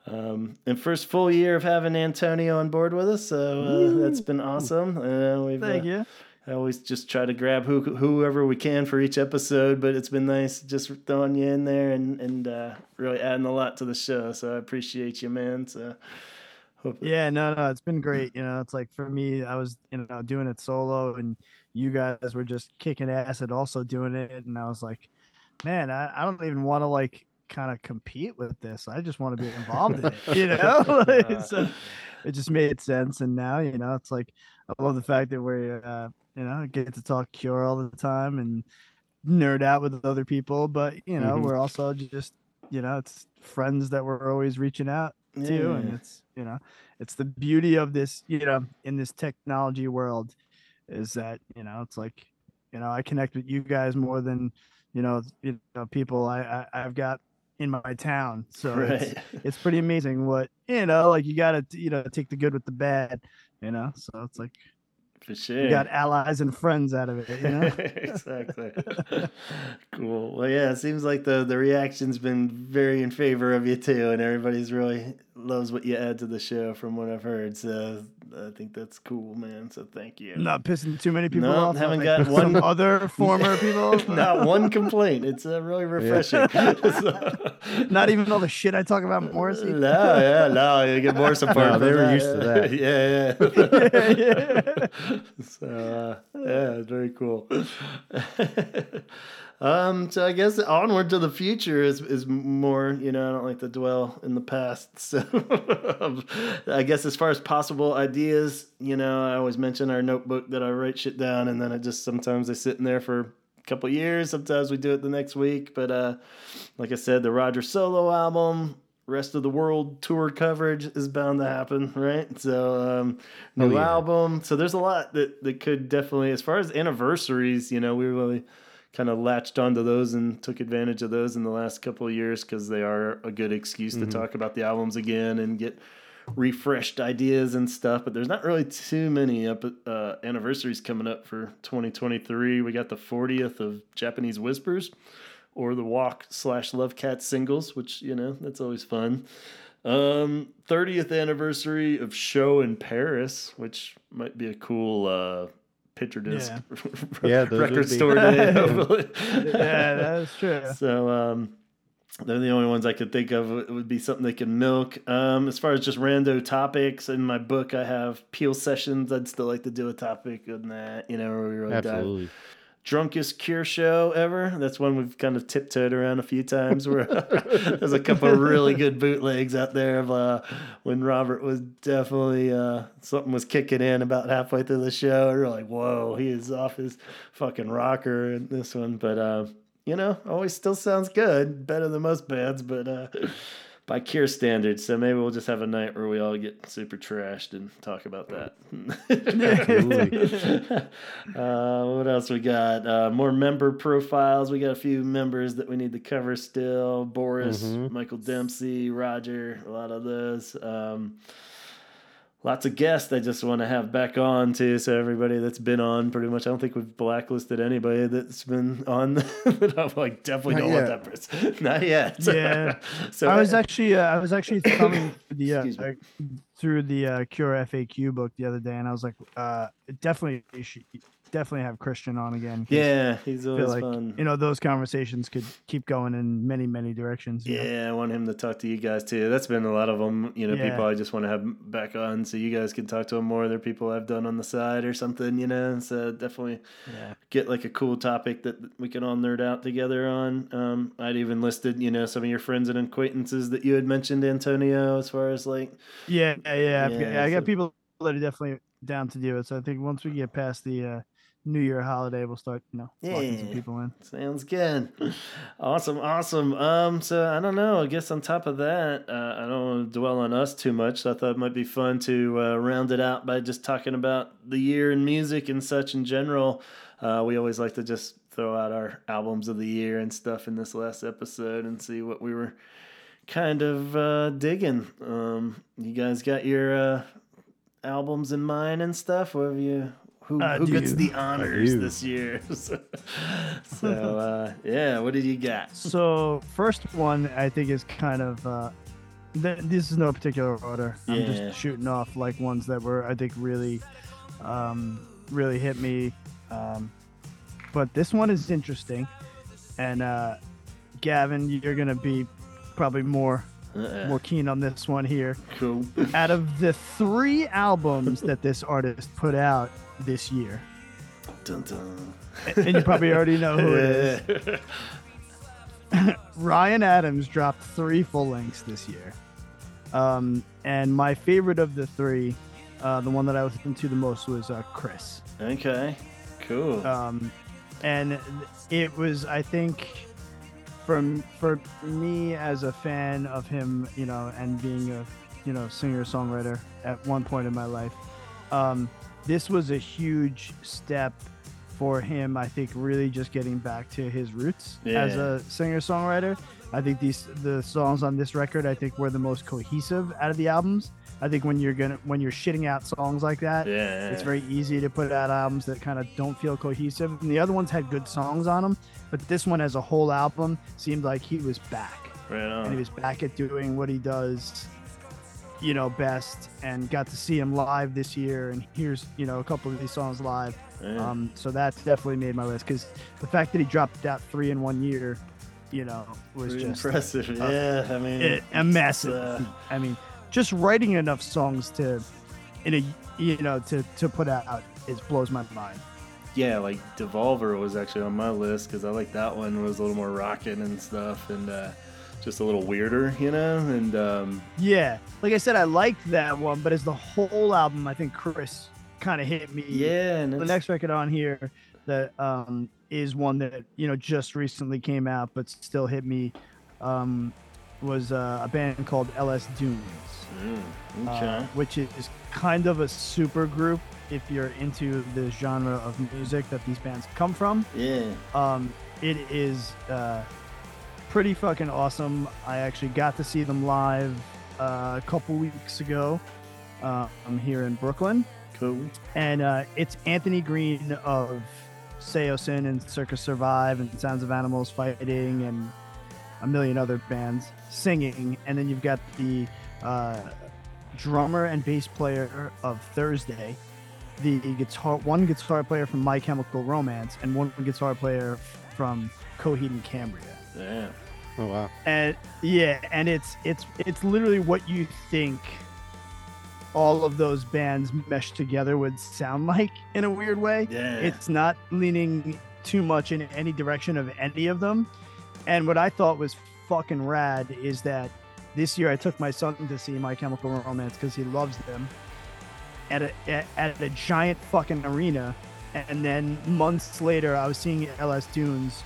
Um, and first full year of having Antonio on board with us, so uh, that's been awesome. Uh, we've, Thank uh, you. I always just try to grab who, whoever we can for each episode, but it's been nice just throwing you in there and and uh, really adding a lot to the show. So I appreciate you, man. So hope Yeah, no, no, it's been great. You know, it's like for me, I was you know doing it solo, and you guys were just kicking ass and also doing it, and I was like, man, I, I don't even want to like kind of compete with this. I just want to be involved in it. You know, so it just made sense, and now you know, it's like I love the fact that we're uh, you know get to talk Cure all the time and nerd out with other people, but you know, Mhm. we're also just you know, it's friends that we're always reaching out too and it's you know it's the beauty of this you know in this technology world is that you know it's like you know i connect with you guys more than you know you know people i, I i've got in my town so it's, it's pretty amazing what you know like you gotta you know take the good with the bad you know so it's like for sure. you got allies and friends out of it you know exactly. cool. Well, yeah, it seems like the the reaction's been very in favor of you too, and everybody's really loves what you add to the show from what I've heard. So I think that's cool, man. So thank you. not pissing too many people No, off haven't got one- other former people Not one complaint. It's uh, really refreshing. So- not even all the shit i talk about morrissey No, yeah, no, you get more support. No, they were that. used to that. yeah, yeah. so uh, yeah, it's very cool. Um, so I guess onward to the future is is more. You know, I don't like to dwell in the past. So I guess as far as possible ideas, you know, I always mention our notebook that I write shit down, and then I just sometimes they sit in there for a couple years. Sometimes we do it the next week, but uh, like I said, the Roger solo album, rest of the world tour coverage is bound to happen, right? So um, new Oh, yeah. album. So there's a lot that that could definitely, as far as anniversaries, you know, we really kind of latched onto those and took advantage of those in the last couple of years because they are a good excuse to talk about the albums again and get refreshed ideas and stuff. But there's not really too many up uh, anniversaries coming up for 2023. We got the 40th of Japanese Whispers or the Walk slash Love Cat singles, which you know that's always fun. Um, 30th anniversary of Show in Paris, which might be a cool uh, picture disc Yeah. Yeah, record store day. yeah that's true So um, they're the only ones I could think of. It would be something they can milk. Um, as far as just rando topics in my book, I have peel sessions. I'd still like to do a topic on that. You know, where we really dive Absolutely. Drunkest cure show ever. That's one we've kind of tiptoed around a few times. Where there's a couple of really good bootlegs out there of uh, when Robert was definitely uh, something was kicking in about halfway through the show. We're like, whoa, he is off his fucking rocker in this one. But uh, you know, always still sounds good, better than most bands, but. By Cure standards, so maybe we'll just have a night where we all get super trashed and talk about that. uh, what else we got? Uh, more member profiles. We got a few members that we need to cover still. Boris, Mhm. Michael Dempsey, Roger, a lot of those. Um, lots of guests I just want to have back on too. So everybody that's been on, pretty much, I don't think we've blacklisted anybody that's been on. but I'm like, definitely Not don't yet. want that person. Not yet. Yeah. so I was actually uh, I was actually thumbing through the uh, through the uh, Cure FAQ book the other day, and I was like, uh, definitely definitely have Christian on again. yeah, he's always like fun. you know those conversations could keep going in many many directions. you know? Yeah, I want him to talk to you guys too. That's been a lot of them. You know, Yeah. people I just want to have back on so you guys can talk to him more. They're people I've done on the side or something. You know, so definitely yeah. get like a cool topic that we can all nerd out together on. Um, I'd even listed, you know, some of your friends and acquaintances that you had mentioned, Antonio, as far as like, Yeah, yeah, yeah. Yeah, I got so- people that are definitely down to do it. So I think once we get past the uh, New Year holiday, we'll start, you know, locking some people in. Sounds good. awesome, awesome. Um, so I don't know. I guess on top of that, uh, I don't want to dwell on us too much. So I thought it might be fun to uh, round it out by just talking about the year in music and such in general. Uh, we always like to just throw out our albums of the year and stuff in this last episode and see what we were kind of uh, digging. Um, you guys got your uh, albums in mind and stuff. What have you? Who, I who gets the honors this year? so uh, yeah, what did you got? So first one I think is kind of uh, th- this is no particular order. I'm just shooting off like ones that were I think really, um, really hit me. Um, but this one is interesting, and uh, Gavin, you're gonna be probably more Uh, more keen on this one here. cool. Out of the three albums that this artist put out this year, Dun, dun. and you probably already know who it is. Ryan Adams dropped three full lengths this year. Um, and my favorite of the three, uh, the one that I listened to the most was uh, Chris. okay, cool. Um, and it was, I think, from for me as a fan of him, you know, and being a you know singer songwriter at one point in my life, um, this was a huge step for him. I think really just getting back to his roots as a singer songwriter. I think these the songs on this record I think were the most cohesive out of the albums. I think when you're gonna when you're shitting out songs like that, yeah, it's very easy to put out albums that kind of don't feel cohesive. And the other ones had good songs on them, but this one as a whole album seemed like he was back. right And he was back at doing what he does, you know, best. And got to see him live this year. And here's, you know, a couple of these songs live. Um, so that's definitely made my list because the fact that he dropped out three in one year, you know, was Pretty just impressive. yeah, I mean, a, a massive. uh, I mean, just writing enough songs to, in a you know, to to put out it blows my mind. yeah, like Devolver was actually on my list because I like that one was a little more rocking and stuff, and uh, just a little weirder, you know. And um, Yeah, like I said, I liked that one, but as the whole album, I think Chris kind of hit me. yeah, and The it's- next record on here that um, is one that you know just recently came out, but still hit me, um, was uh, a band called LS Dunes. Mm, uh, which is kind of a super group if you're into the genre of music that these bands come from. yeah. Um, it is uh, pretty fucking awesome. I actually got to see them live uh, a couple weeks ago. Uh, I'm here in Brooklyn, Cool. and uh, it's Anthony Green of Saosin and Circa Survive and Sounds of Animals Fighting and a million other bands singing, and then you've got the uh, drummer and bass player of Thursday, the guitar one guitar player from My Chemical Romance, and one guitar player from Coheed and Cambria. Yeah. Oh wow. And yeah, and it's it's it's literally what you think all of those bands meshed together would sound like in a weird way. Yeah. It's not leaning too much in any direction of any of them. And what I thought was fucking rad is that this year I took my son to see My Chemical Romance because he loves them at a at, at a giant fucking arena, and then months later I was seeing LS Dunes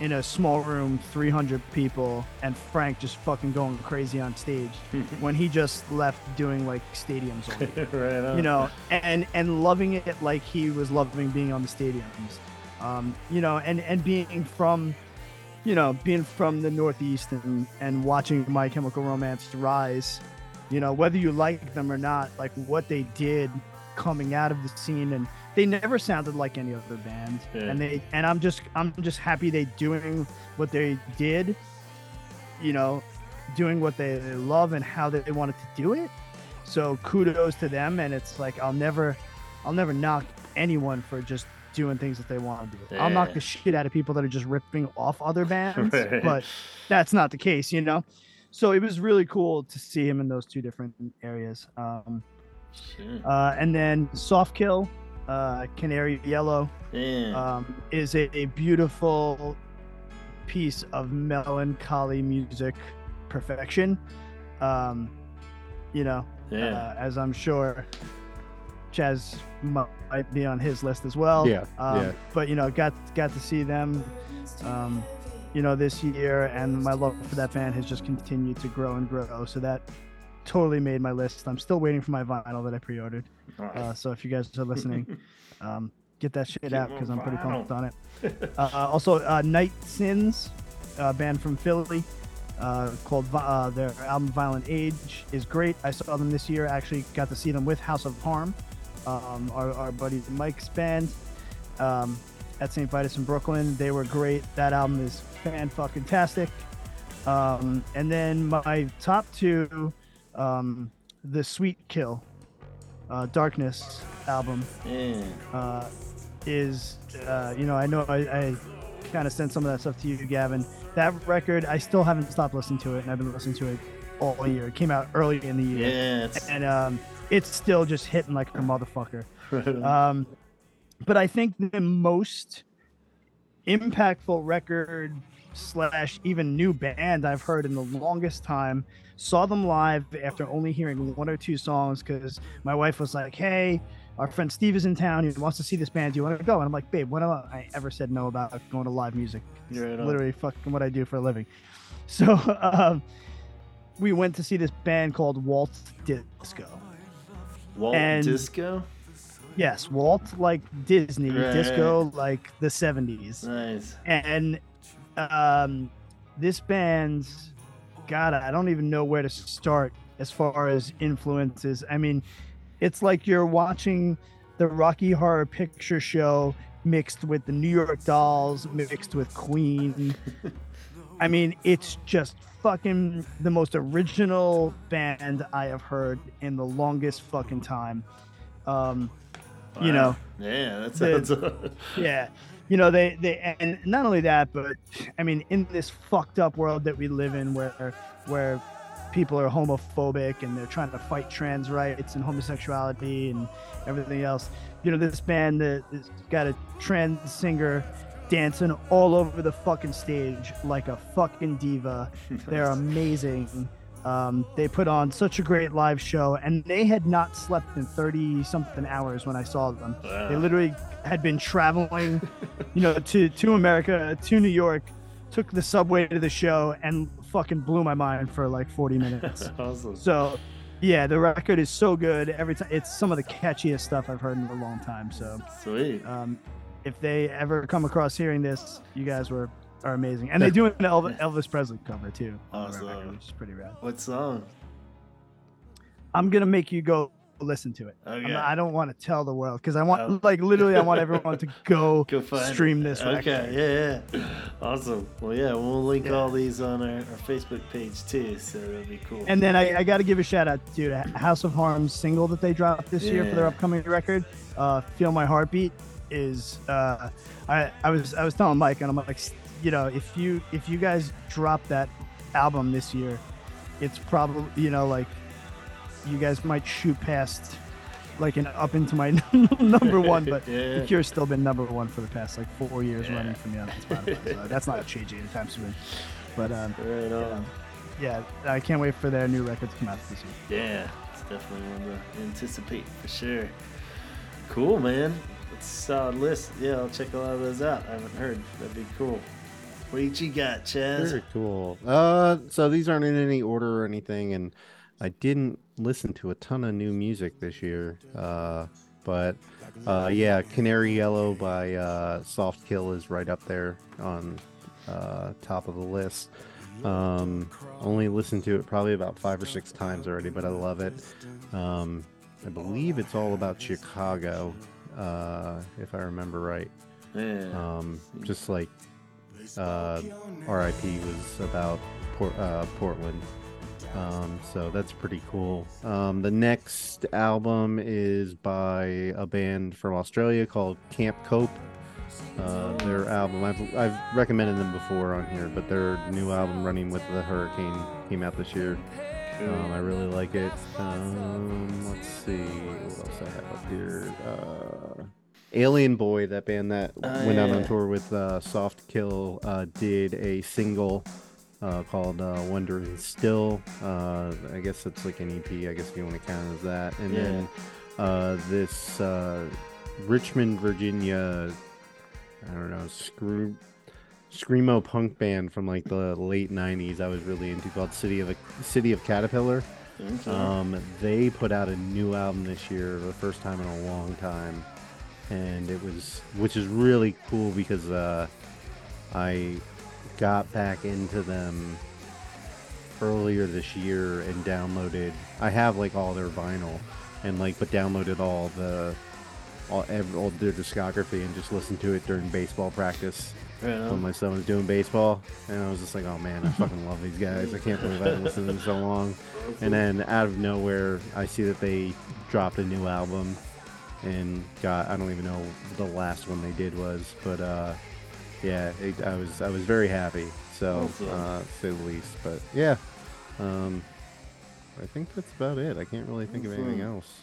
in a small room, 300 people, and Frank just fucking going crazy on stage when he just left doing like stadiums right on. you know, and and loving it like he was loving being on the stadiums, um, you know, and and being from, you know, being from the Northeast and and watching My Chemical Romance rise, you know, whether you like them or not, like what they did coming out of the scene and they never sounded like any other band Yeah. and they and i'm just i'm just happy they doing what they did you know doing what they love and how they wanted to do it so kudos to them and it's like i'll never i'll never knock anyone for just doing things that they want to do i'll knock the shit out of people that are just ripping off other bands Right. but that's not the case you know so it was really cool to see him in those two different areas um, uh, and then soft kill uh, canary yellow yeah. um, is a, a beautiful piece of melancholy music perfection. Um, you know, yeah. uh, as I'm sure Chaz mu- might be on his list as well. Yeah, Um, yeah. But you know, got got to see them, um, you know, this year, and my love for that band has just continued to grow and grow. So that totally made my list. I'm still waiting for my vinyl that I pre-ordered. Uh, so if you guys are listening, um, get that shit Get out because I'm pretty pumped on it. Uh, also, uh, Night Sins, a band from Philly, uh, called uh, their album Violent Age is great. I saw them this year. Actually, got to see them with House of Harm um, our, our buddy Mike's band um, at St. Vitus in Brooklyn. They were great. That album is fan fucking tastic. Um, and then my top two, um, the Sweet Kill, uh, Darkness album Yeah. uh, is, uh, you know, I know I, I kind of sent some of that stuff to you, Gavin. That record, I still haven't stopped listening to it, and I've been listening to it all year. It came out early in the year, Yeah. And um, it's still just hitting like a motherfucker. Um, but I think the most impactful record slash even new band I've heard in the longest time. Saw them live after only hearing one or two songs because my wife was like, "Hey, our friend Steve is in town. He wants to see this band. Do you want to go?" And I'm like, "Babe, when I ever said no about going to live music? It's Right literally fucking what I do for a living." So um, we went to see this band called Walt Disco. Walt and- Disco. Yes, Walt like Disney, Right. disco like the 70s. Nice. And um this band's god, I don't even know where to start as far as influences. I mean, it's like you're watching the Rocky Horror Picture Show mixed with the New York Dolls, mixed with Queen. I mean, it's just fucking the most original band I have heard in the longest fucking time. Um, you know, Yeah, that the- yeah you know they they and not only that but i mean in this fucked up world that we live in where where people are homophobic and they're trying to fight trans rights and homosexuality and everything else you know this band that has got a trans singer dancing all over the fucking stage like a fucking diva they're amazing um, they put on such a great live show and they had not slept in 30 something hours when i saw them Wow. they literally had been traveling, you know, to to America, to New York, took the subway to the show, and fucking blew my mind for like 40 minutes. awesome. so, yeah, the record is so good. Every time, it's some of the catchiest stuff I've heard in a long time. So, Sweet. um, if they ever come across hearing this, you guys were are amazing, and they do an Elvis, Elvis Presley cover too, record, Awesome. which is pretty rad. What song? I'm gonna make you go listen to it. Okay. not- I don't want to tell the world because I want, Oh. like, literally, I want everyone to go, Go find it. stream this record. Okay, yeah, yeah. Awesome. Well, yeah, we'll link Yeah. all these on our, our Facebook page too, so that'll be cool. And then I, I got to give a shout out to House of Harms single that they dropped this year for their upcoming record. Uh, Feel My Heartbeat is uh, I, I was I was telling Mike and I'm like you know if you if you guys drop that album this year, it's probably you know like you guys might shoot past like an up into my number one, but Yeah. The Cure's still been number one for the past like four years Yeah. running for me on Spotify. so that's not changing anytime soon. But um, right on. yeah, I can't wait for their new record to come out this year. Yeah, it's definitely one to anticipate for sure. Cool, man. Solid list. Yeah, I'll check a lot of those out. I haven't heard. That'd be cool. What you got, Chaz? Very cool. Uh, so these aren't in any order or anything, and I didn't listen to a ton of new music this year. Uh, but uh, yeah, Canary Yellow by uh, Soft Kill is right up there on uh, top of the list. Um, only listened to it probably about five or six times already, but I love it. Um, I believe it's all about Chicago, uh, if I remember right. Yeah. Um, just like uh, RIP was about Port, uh, Portland. Um, so that's pretty cool. Um, the next album is by a band from Australia called Camp Cope. Uh, their album, I've, I've recommended them before on here, but their new album, Running with the Hurricane, came out this year. Um, I really like it. Um, let's see what else I have up here. Uh, Alien Boy, that band that Oh, went out on tour with uh, Soft Kill, uh, did a single uh, called uh, Wondering Still. Uh, I guess it's like an EP. I guess if you want to count it as that. And Yeah. then uh, this uh, Richmond, Virginia, I don't know, screw screamo punk band from like the late '90s. I was really into called City of a City of Caterpillar. Okay. Um, they put out a new album this year, the first time in a long time, and it was, which is really cool because uh, I got back into them earlier this year and downloaded. I have like all their vinyl, and like but downloaded all the all, all their discography and just listened to it during baseball practice Right when my son was doing baseball, and I was just like, oh man, I fucking love these guys. I can't believe I haven't listened to them so long. And then out of nowhere, I see that they dropped a new album, and got I don't even know the last one they did was, but uh, yeah, it, I was I was very happy. So uh, to say the least, but yeah, um, I think that's about it. I can't really think of anything else.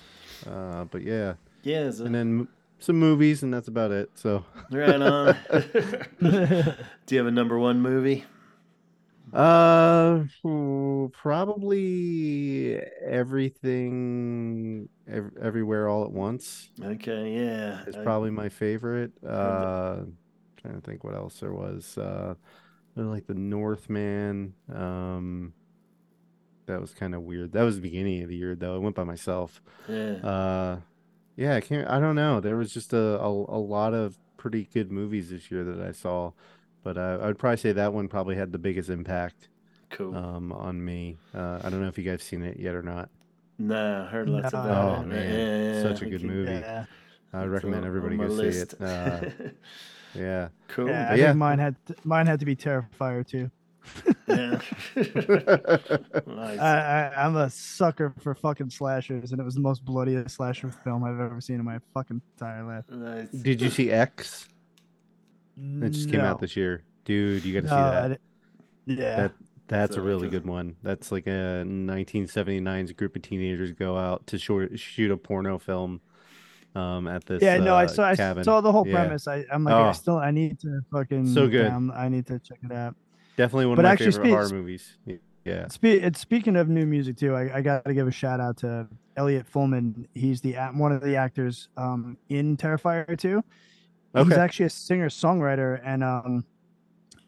Uh, but yeah, Yeah, and then some movies, and that's about it. So. right on. Do you have a number one movie? Uh, probably everything, ev- everywhere, all at once. Okay, yeah. It's I- probably my favorite. Uh, trying to think what else there was. Uh, like the Northman. Um, that was kind of weird. That was the beginning of the year, though. I went by myself. yeah. Uh, yeah, I can't. I don't know. There was just a a, a lot of pretty good movies this year that I saw, but uh, I would probably say that one probably had the biggest impact cool. um, on me. Uh, I don't know if you guys seen it yet or not. nah, I heard lots No. about Oh, it. man. Yeah, yeah, Such a good movie. Yeah. I would recommend on- everybody on my go see it. Uh, yeah. cool. Yeah, I yeah. think mine had to, mine had to be Terrifier 2. Yeah. nice. I, I I'm a sucker for fucking slashers, and it was the most bloodiest slasher film I've ever seen in my fucking entire life. nice. Did you see X? It just came out this year, dude. You got to No, see I that. yeah, That that's a really good one. That's like a 1979's group of teenagers go out to short, shoot a porno film um, at this. yeah. No, I uh, saw I saw the whole Yeah. premise. I I'm like I Oh. still I need to fucking So good. down- I need to check it out. Definitely one But of my actually, favorite spe- horror movies. Yeah. Spe- it's speaking of new music too. I, I got to give a shout out to Elliott Fullam. He's the one of the actors um, in Terrifier 2. He's actually a singer songwriter, and um,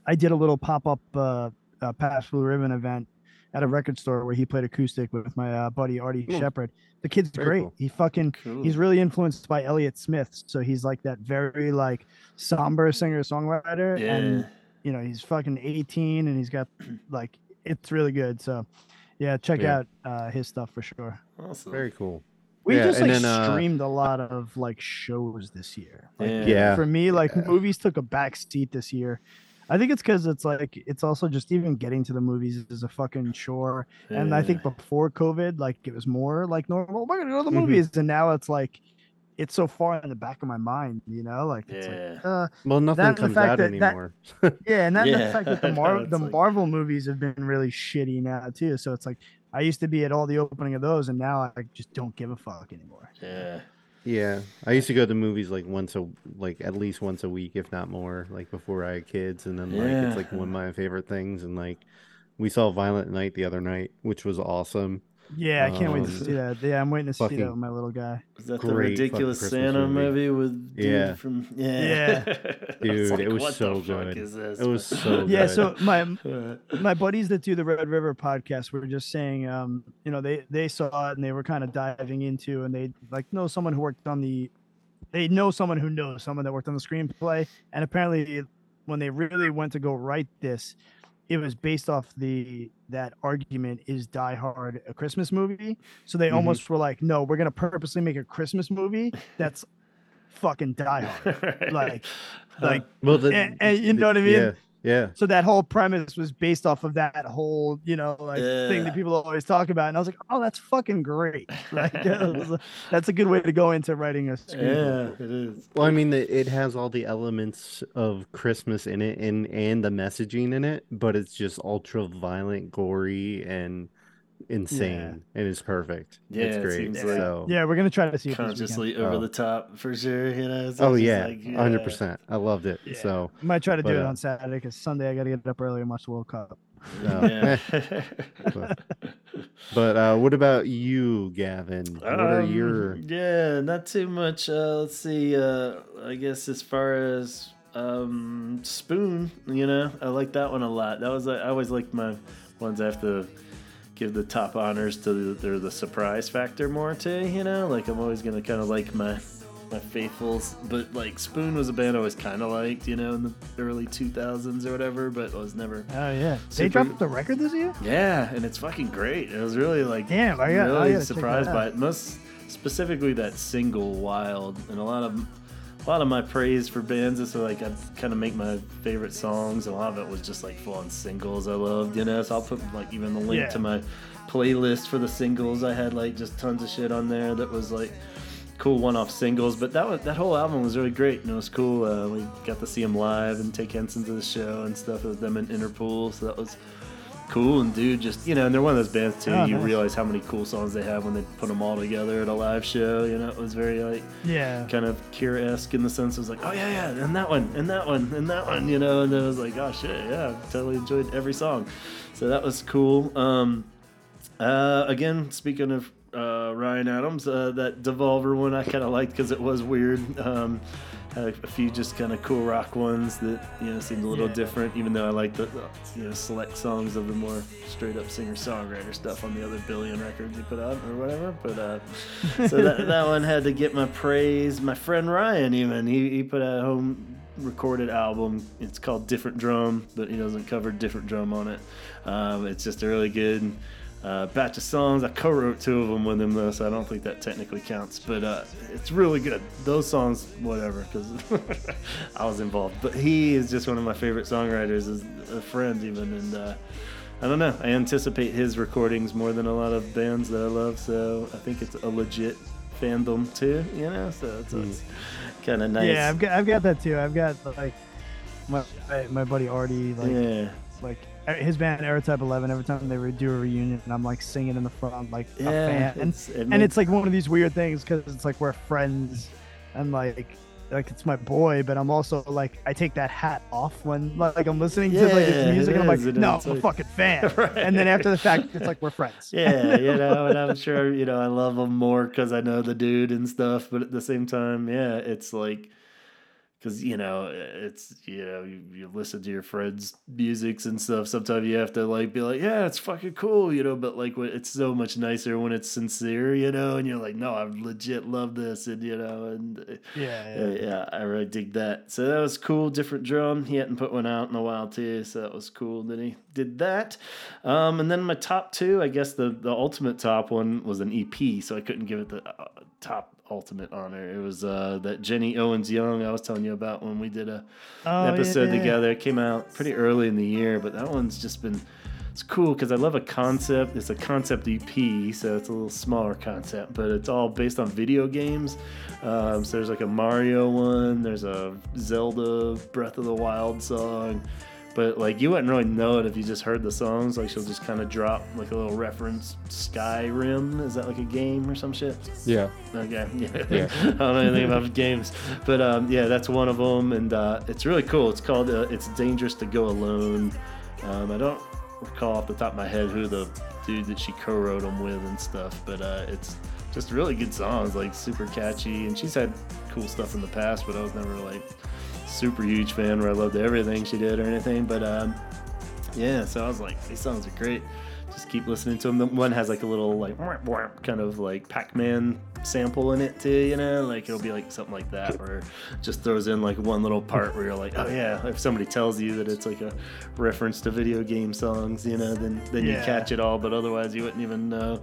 I did a little pop up uh, uh, Pabst Blue Ribbon event at a record store where he played acoustic with my uh, buddy Artie Hmm. Shepard. The kid's Very great. cool. He fucking Cool. he's really influenced by Elliott Smith, so he's like that very like somber singer songwriter, yeah. and you know he's fucking 18 and he's got like it's really good. So yeah, check Yeah. out uh, his stuff for sure. awesome. Very cool. We Yeah, just like then, uh, streamed a lot of like shows this year. Like, Yeah. Yeah. for me, like Yeah. movies took a back seat this year. I think it's because it's like it's also just even getting to the movies is a fucking chore. And I think before COVID, like it was more like normal. We're gonna go to the Mhm. movies, and now it's like it's so far in the back of my mind, you know. Like it's Yeah. like, uh, Well, nothing That the comes out that- that- anymore. yeah, and that Yeah, the fact that the Mar- it's the like- Marvel movies have been really shitty now too. So it's like I used to be at all the opening of those, and now I just don't give a fuck anymore. Yeah. Yeah, I used to go to movies like once a like at least once a week, if not more, like before I had kids, and then like Yeah. it's like one of my favorite things. And like we saw Violent Night the other night, which was awesome. Yeah, I can't wait to Um, see that. Yeah, I'm waiting to see that with my little guy. Was that the ridiculous Santa movie. movie, with dude Yeah. from yeah, I Dude, like, it was what so the fuck good. Is this? It was so Yeah, good. so my my buddies that do the Red River podcast were just saying, um, you know, they they saw it and they were kind of diving into, and they like know someone who worked on the, they know someone who knows someone that worked on the screenplay, and apparently when they really went to go write this, it was based off the that argument is Die Hard a Christmas movie, so they Mhm. almost were like, no, we're gonna purposely make a Christmas movie that's fucking Die Hard, like like well, the, and- and you know what I mean? Yeah, yeah. so that whole premise was based off of that whole, you know, like thing that people always talk about. And I was like, oh, that's fucking great. Like, a- that's a good way to go into writing a screenplay. yeah, it is. Well, I mean, it it has all the elements of Christmas in it, and and the messaging in it, but it's just ultra violent, gory, and insane, and it's perfect. Yeah, it's it great. seems like- so, Yeah, we're gonna try to see it this Consciously weekend. over Oh. the top for sure. You know. so oh it's just yeah, like, hundred yeah. percent. I loved it. Yeah. So, I might try to do it uh, on Saturday because Sunday I got to get up early and watch the World Cup. Oh, Yeah. but uh, what about you, Gavin? What are Um, your yeah not too much uh let's see uh i guess as far as um spoon you know i like that one a lot that was i always like my ones i have to give the top honors to the, they're the surprise factor more to you know like i'm always gonna kind of like my my faithfuls but like spoon was a band i always kind of liked you know in the early 2000s or whatever but i was never Oh yeah, they dropped the record this year. yeah, and it's fucking great. It was really like Damn, I got- really that surprised by it. Most specifically that single "Wild" and a lot of a lot of my praise for bands is so like I'd kind of make my favorite songs. A lot of it was just like full on singles I loved, you know. So I'll put like even the link Yeah. to my playlist for the singles. I had like just tons of shit on there that was like cool one-off singles. But that was that whole album was really great and it was cool. Uh, we got to see them live and take Henson to the show and stuff with them in Interpol. So that was cool and dude just you know and they're one of those bands too Oh, you nice. realize how many cool songs they have when they put them all together at a live show you know it was very like Yeah. kind of Cure-esque in the sense it was like, oh yeah, yeah, and that one, and that one, and that one, you know, and then it was like, oh shit, yeah, totally enjoyed every song, so that was cool. Um, uh, again, speaking of uh, Ryan Adams, uh, that Devolver one I kind of liked because it was weird. Um, had a few just kind of cool rock ones that you know seemed a little Yeah. different, even though I like the, the you know select songs of the more straight up singer songwriter stuff on the other billion records he put out or whatever. But uh, so that, that one had to get my praise. My friend Ryan, even he, he put out a home recorded album. It's called Different Drum, but he doesn't cover Different Drum on it. Um, it's just a really good uh, batch of songs. I co-wrote two of them with him though, so I don't think that technically counts. But uh, it's really good. Those songs, whatever, because I was involved. But he is just one of my favorite songwriters, as a friend even, and. Uh, I don't know. I anticipate his recordings more than a lot of bands that I love, so I think it's a legit fandom too. You know, so it's, it's kind of nice. Yeah, I've got I've got that too. I've got like my my, my buddy Artie like yeah, like Uh, his band Aerotype Eleven. Every time they re- do a reunion, and I'm like singing in the front like a yeah. fan. And it's- it and makes- it's like one of these weird things because it's like we're friends and like like it's my boy but i'm also like i take that hat off when like i'm listening to like Yeah, his music and i'm like is, no i'm a fucking fan Right. and then after the fact it's like we're friends yeah, you know, and I'm sure you know I love him more because I know the dude and stuff. But at the same time, yeah, it's like because you know it's you know you, you listen to your friends' musics and stuff. Sometimes you have to like be like, yeah, it's fucking cool, you know. But like, when, it's so much nicer when it's sincere, you know, and you're like, no, I legit love this, and you know, and. uh, yeah, yeah, yeah, I really dig that. So that was cool. Different drum. He hadn't put one out in a while too, so that was cool that he did that. Um, and then my top two, I guess the the ultimate top one was an EP, so I couldn't give it the uh, top ultimate honor. It was uh, that Jenny Owen Youngs I was telling you about when we did a Oh, episode yeah. together. It came out pretty early in the year, but that one's just been it's cool because I love a concept. It's a concept EP, so it's a little smaller concept, but it's all based on video games. Um, so there's like a Mario one, there's a Zelda Breath of the Wild song, but like you wouldn't really know it if you just heard the songs. Like she'll just kind of drop like a little reference. Skyrim is that like a game or some shit? Yeah. Okay. Yeah. Yeah. I don't know anything about games, but um, yeah, that's one of them, and uh, it's really cool. It's called uh, "It's Dangerous to Go Alone." Um, I don't recall off the top of my head who the dude that she co-wrote them with and stuff, but uh, it's just really good songs, like super catchy. And she's had cool stuff in the past, but I was never like super huge fan where I loved everything she did or anything. But um, yeah, so I was like, these songs are great. Just keep listening to them. The one has like a little like kind of like Pac-Man sample in it too, you know, like it'll be like something like that, or just throws in like one little part where you're like, oh yeah. If somebody tells you that it's like a reference to video game songs, you know, then then you catch it all, but otherwise you wouldn't even know.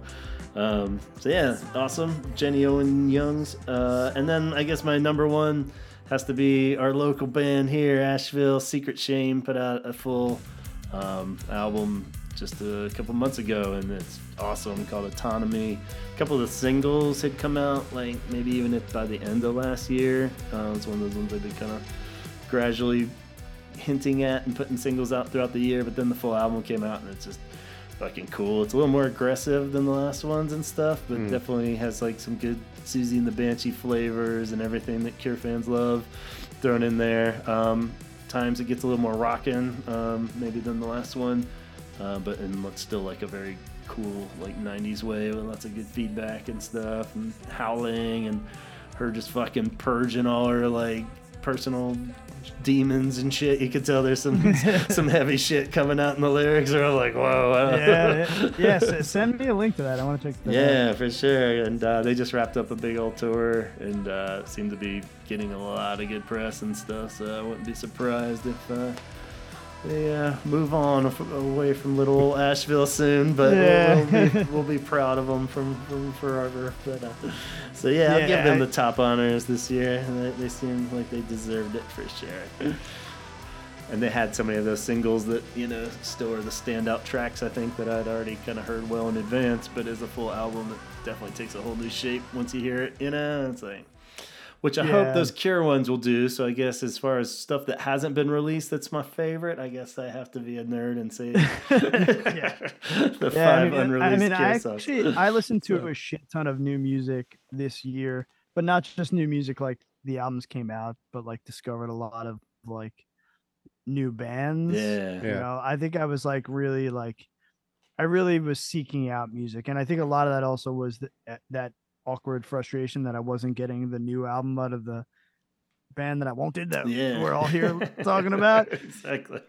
Um, so yeah, awesome, Jenny Owen Youngs, uh, and then I guess my number one has to be our local band here, Asheville. Secret Shame put out a full um, album just a couple months ago, and it's awesome called Autonomy. A couple of the singles had come out, like maybe even if by the end of last year. Uh, it's one of those ones I've been kind of gradually hinting at and putting singles out throughout the year, but then the full album came out, and it's just fucking cool. It's a little more aggressive than the last ones and stuff, but Mm. definitely has like some good Siouxsie and the Banshee flavors and everything that Cure fans love thrown in there. Um, times it gets a little more rockin', um, maybe than the last one, uh, but in what's still like a very cool like 90s way with lots of good feedback and stuff and howling and her just fucking purging all her like personal demons and shit. You could tell there's some some heavy shit coming out in the lyrics, or I'm like, whoa. Yeah, yeah. yes. Send me a link to that. I want to check that. out. Yeah, for sure. And uh, they just wrapped up a big old tour and uh, seem to be getting a lot of good press and stuff. So I wouldn't be surprised if uh, they uh, move on f- away from little old Asheville soon, but we'll- we'll, be, we'll be proud of them from, from forever. But uh, so yeah, I'll give them the top honors this year. They, they seem like they deserved it for sure. And they had so many of those singles that you know still are the standout tracks. I think that I'd already kind of heard well in advance, but as a full album, it definitely takes a whole new shape once you hear it. You know, it's like which I hope those Cure ones will do. So I guess as far as stuff that hasn't been released, that's my favorite. I guess I have to be a nerd and say yeah. the Yeah, five I mean, unreleased I mean, Cure I songs. actually I listened to So- a shit ton of new music this year, but not just new music like the albums came out, but like discovered a lot of like new bands. yeah, You Yeah. know, I think I was like really like I really was seeking out music, and I think a lot of that also was eh, that that awkward frustration that I wasn't getting the new album out of the band that I wanted that yeah. we're all here talking about. exactly.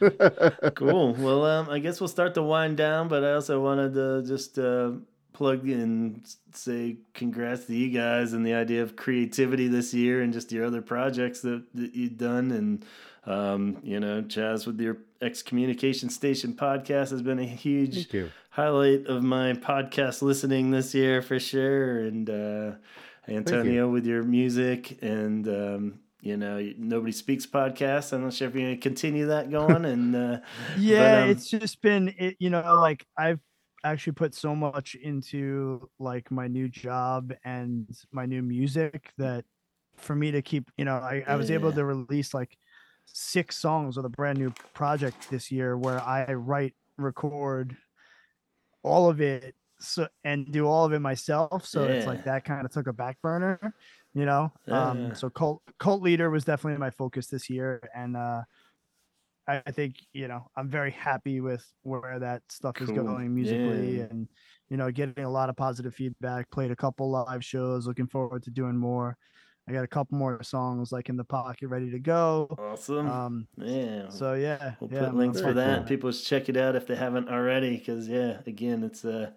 cool. Well, um, I guess we'll start to wind down, but I also wanted to just uh, plug in, s- say congrats to you guys and the idea of creativity this year and just your other projects that, that you've done. And, um, you know, Chaz, with your Excommunication Station podcast has been a huge highlight of my podcast listening this year for sure. And uh, Antonio with your music and um, you know nobody speaks podcast. I'm not sure if you're gonna continue that going. And uh, yeah um, it's just been it you know like i've actually put so much into like my new job and my new music that for me to keep you know i, I was able to release like six songs with a brand new project this year where i write record all of it so and do all of it myself so it's like that kind of took a back burner you know Yeah. um so cult cult leader was definitely my focus this year and uh I I think you know I'm very happy with where that stuff is going musically, Yeah. and you know getting a lot of positive feedback. Played a couple live shows. Looking forward to doing more. I got a couple more songs like in the pocket, ready to go. awesome. Um, yeah. so yeah, We'll yeah, put links for that. it. People should check it out if they haven't already. Because yeah, again, it's uh,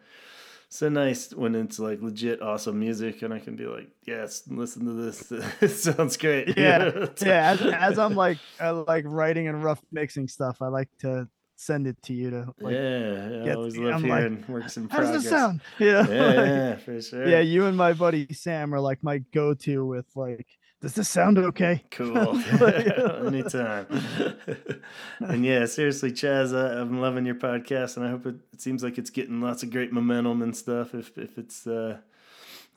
so nice when it's like legit awesome music, and I can be like, yes, listen to this. it sounds great. Yeah, yeah. As, as I'm like uh, like writing and rough mixing stuff, I like to send it to you to like. yeah, I get- always love I'm like, works in How progress. does this sound? You know, Yeah, like- yeah, for sure. yeah. You and my buddy Sam are like my go-to with like, does this sound okay? Cool. Anytime. and yeah, seriously, Chaz, I, I'm loving your podcast, and I hope it, it seems like it's getting lots of great momentum and stuff. If if it's uh,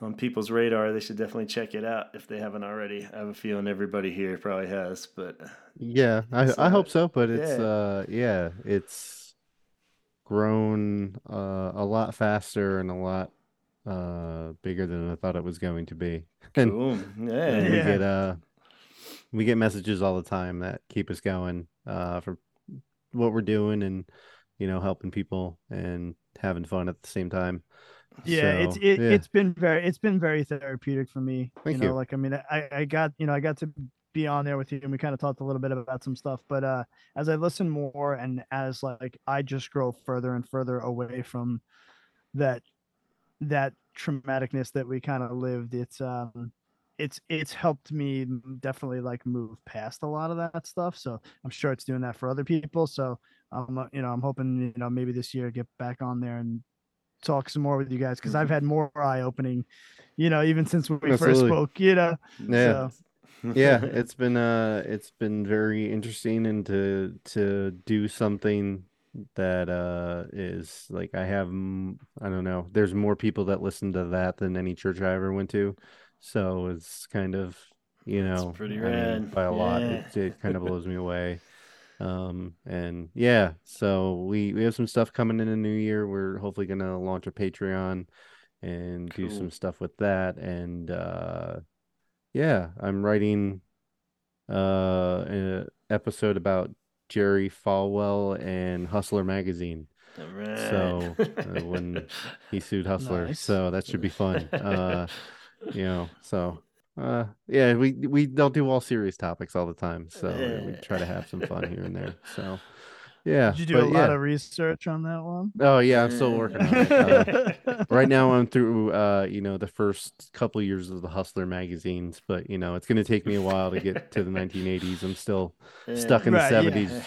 on people's radar, they should definitely check it out if they haven't already. I have a feeling everybody here probably has, but Yeah, I I hope so, but it's yeah. uh yeah, it's grown uh a lot faster and a lot uh bigger than I thought it was going to be. And, cool. and Yeah. we Yeah. get uh we get messages all the time that keep us going uh for what we're doing and you know helping people and having fun at the same time. Yeah it's it, yeah. it's been very it's been very therapeutic for me Thank you know you. like i mean i i got you know i got to be on there with you and we kind of talked a little bit about some stuff but uh as i listen more and as like i just grow further and further away from that that traumaticness that we kind of lived it's um it's it's helped me definitely like move past a lot of that stuff so i'm sure it's doing that for other people so um uh, you know i'm hoping you know maybe this year get back on there and talk some more with you guys because I've had more eye opening, you know, even since we first spoke, you know. Yeah. So. Yeah it's been uh it's been very interesting and to to do something that uh is like i have i don't know there's more people that listen to that than any church i ever went to. So it's kind of you That's know pretty I mean, by a lot it, it kind of blows me away um and yeah so we we have some stuff coming in the new year we're hopefully gonna launch a patreon and do some stuff with that and uh yeah, I'm writing uh an episode about Jerry Falwell and Hustler magazine. Right. So, uh, when He sued Hustler, Nice. so that should be fun. Uh you know, so uh yeah, we we don't do all serious topics all the time. So we try to have some fun here and there. So yeah. Did you do but a lot yeah. of research on that one? Oh yeah, I'm still working on it. Uh, right now, I'm through, uh, you know, the first couple years of the Hustler magazines, but you know, it's gonna take me a while to get to the 1980s. I'm still stuck in Right, the yeah. 70s,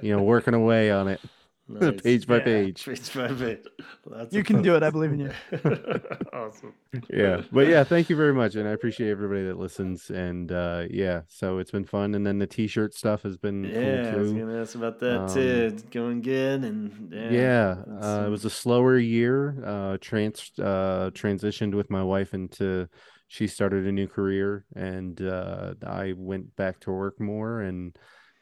you know, working away on it, Nice. page by Yeah, page. Page by page. Well, that's You can fun- do it. I believe in you. awesome. yeah but yeah thank you very much and i appreciate everybody that listens and uh yeah so it's been fun and then the t-shirt stuff has been Yeah, I was gonna ask about that Um, too. It's going good, and yeah, yeah, uh, it was a slower year uh trans uh transitioned with my wife into she started a new career and uh i went back to work more and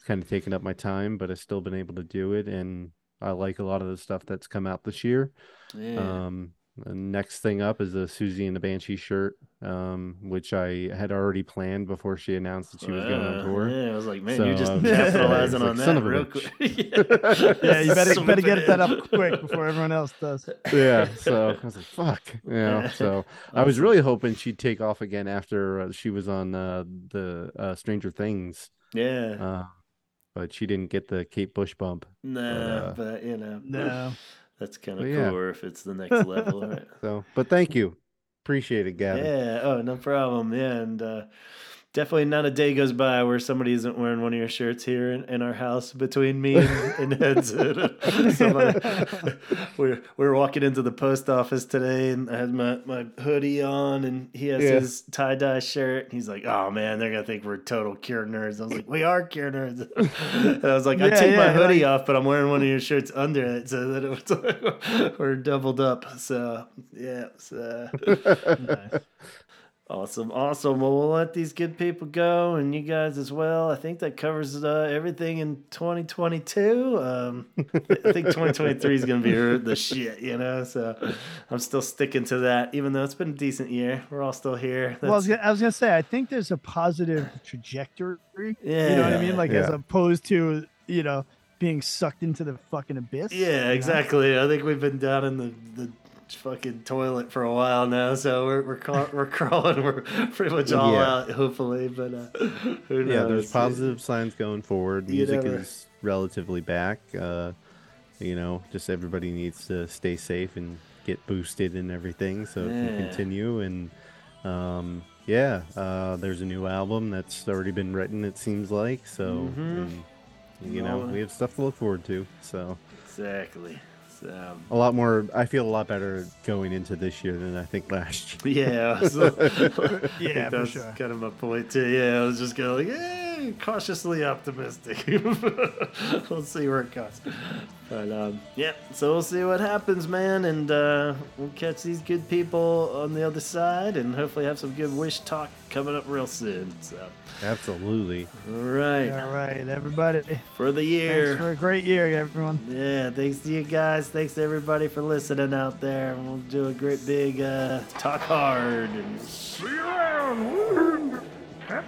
kind of taken up my time but i've still been able to do it and i like a lot of the stuff that's come out this year yeah. Um, the next thing up is the Siouxsie and the Banshee shirt, um, which I had already planned before she announced that she was going on Uh, tour. Yeah, I was like, man, So, you're just uh, capitalizing it's on like, son that real quick. Yeah, you better Swoop better get that up quick before everyone else does. Yeah, so I was like, "Fuck," you know. So I was really hoping she'd take off again after uh, she was on uh, the uh, Stranger Things, Yeah, uh, but she didn't get the Kate Bush bump. nah, uh, but you know, No. that's kind of but yeah. cool if it's the next level, right? So, but thank you, appreciate it, Gavin. Yeah. Oh, no problem. Yeah, and uh, definitely not a day goes by where somebody isn't wearing one of your shirts here in, in our house between me and, and Ed's. We're we're walking into the post office today, and I had my, my hoodie on, and he has Yeah. his tie dye shirt. And he's like, "Oh man, they're gonna think we're total cure nerds." I was like, "We are cure nerds." and I was like, "I Yeah, take my hoodie like- off, but I'm wearing one of your shirts under it, so that it was like we're doubled up." So yeah, so. Nice. Awesome, awesome. Well, we'll let these good people go, and you guys as well. I think that covers uh, everything in 2022. Um, I think 2023 is going to be the shit, you know. So I'm still sticking to that, even though it's been a decent year. We're all still here. Well, I was, gonna, I was gonna say, I think there's a positive trajectory. Yeah, You know what I mean? Like as opposed to you know being sucked into the fucking abyss. you yeah, know? exactly. I think we've been down in the the fucking toilet for a while now, so we're we're craw- we're crawling. We're pretty much all Yeah. out, hopefully. But uh, who knows? yeah there's positive signs going forward You music never- is relatively back uh you know just everybody needs to stay safe and get boosted and everything so it can continue and um yeah uh there's a new album that's already been written it seems like so Mhm. and, you know we have stuff to look forward to so Exactly. So, a lot more i feel a lot better going into this year than i think last year yeah. So, Yeah, think for that's sure. kind of my point too. Yeah, I was just kind of like, yeah, cautiously optimistic. we'll see where it goes. But um, yeah, so we'll see what happens, man, and uh, we'll catch these good people on the other side, and hopefully have some good wish talk coming up real soon. So, absolutely all right, All right, everybody. for the Thanks year. for a great year, everyone. Yeah, thanks to you guys. Thanks to everybody for listening out there. And we'll do a great big uh, talk hard. And see you around. Hello.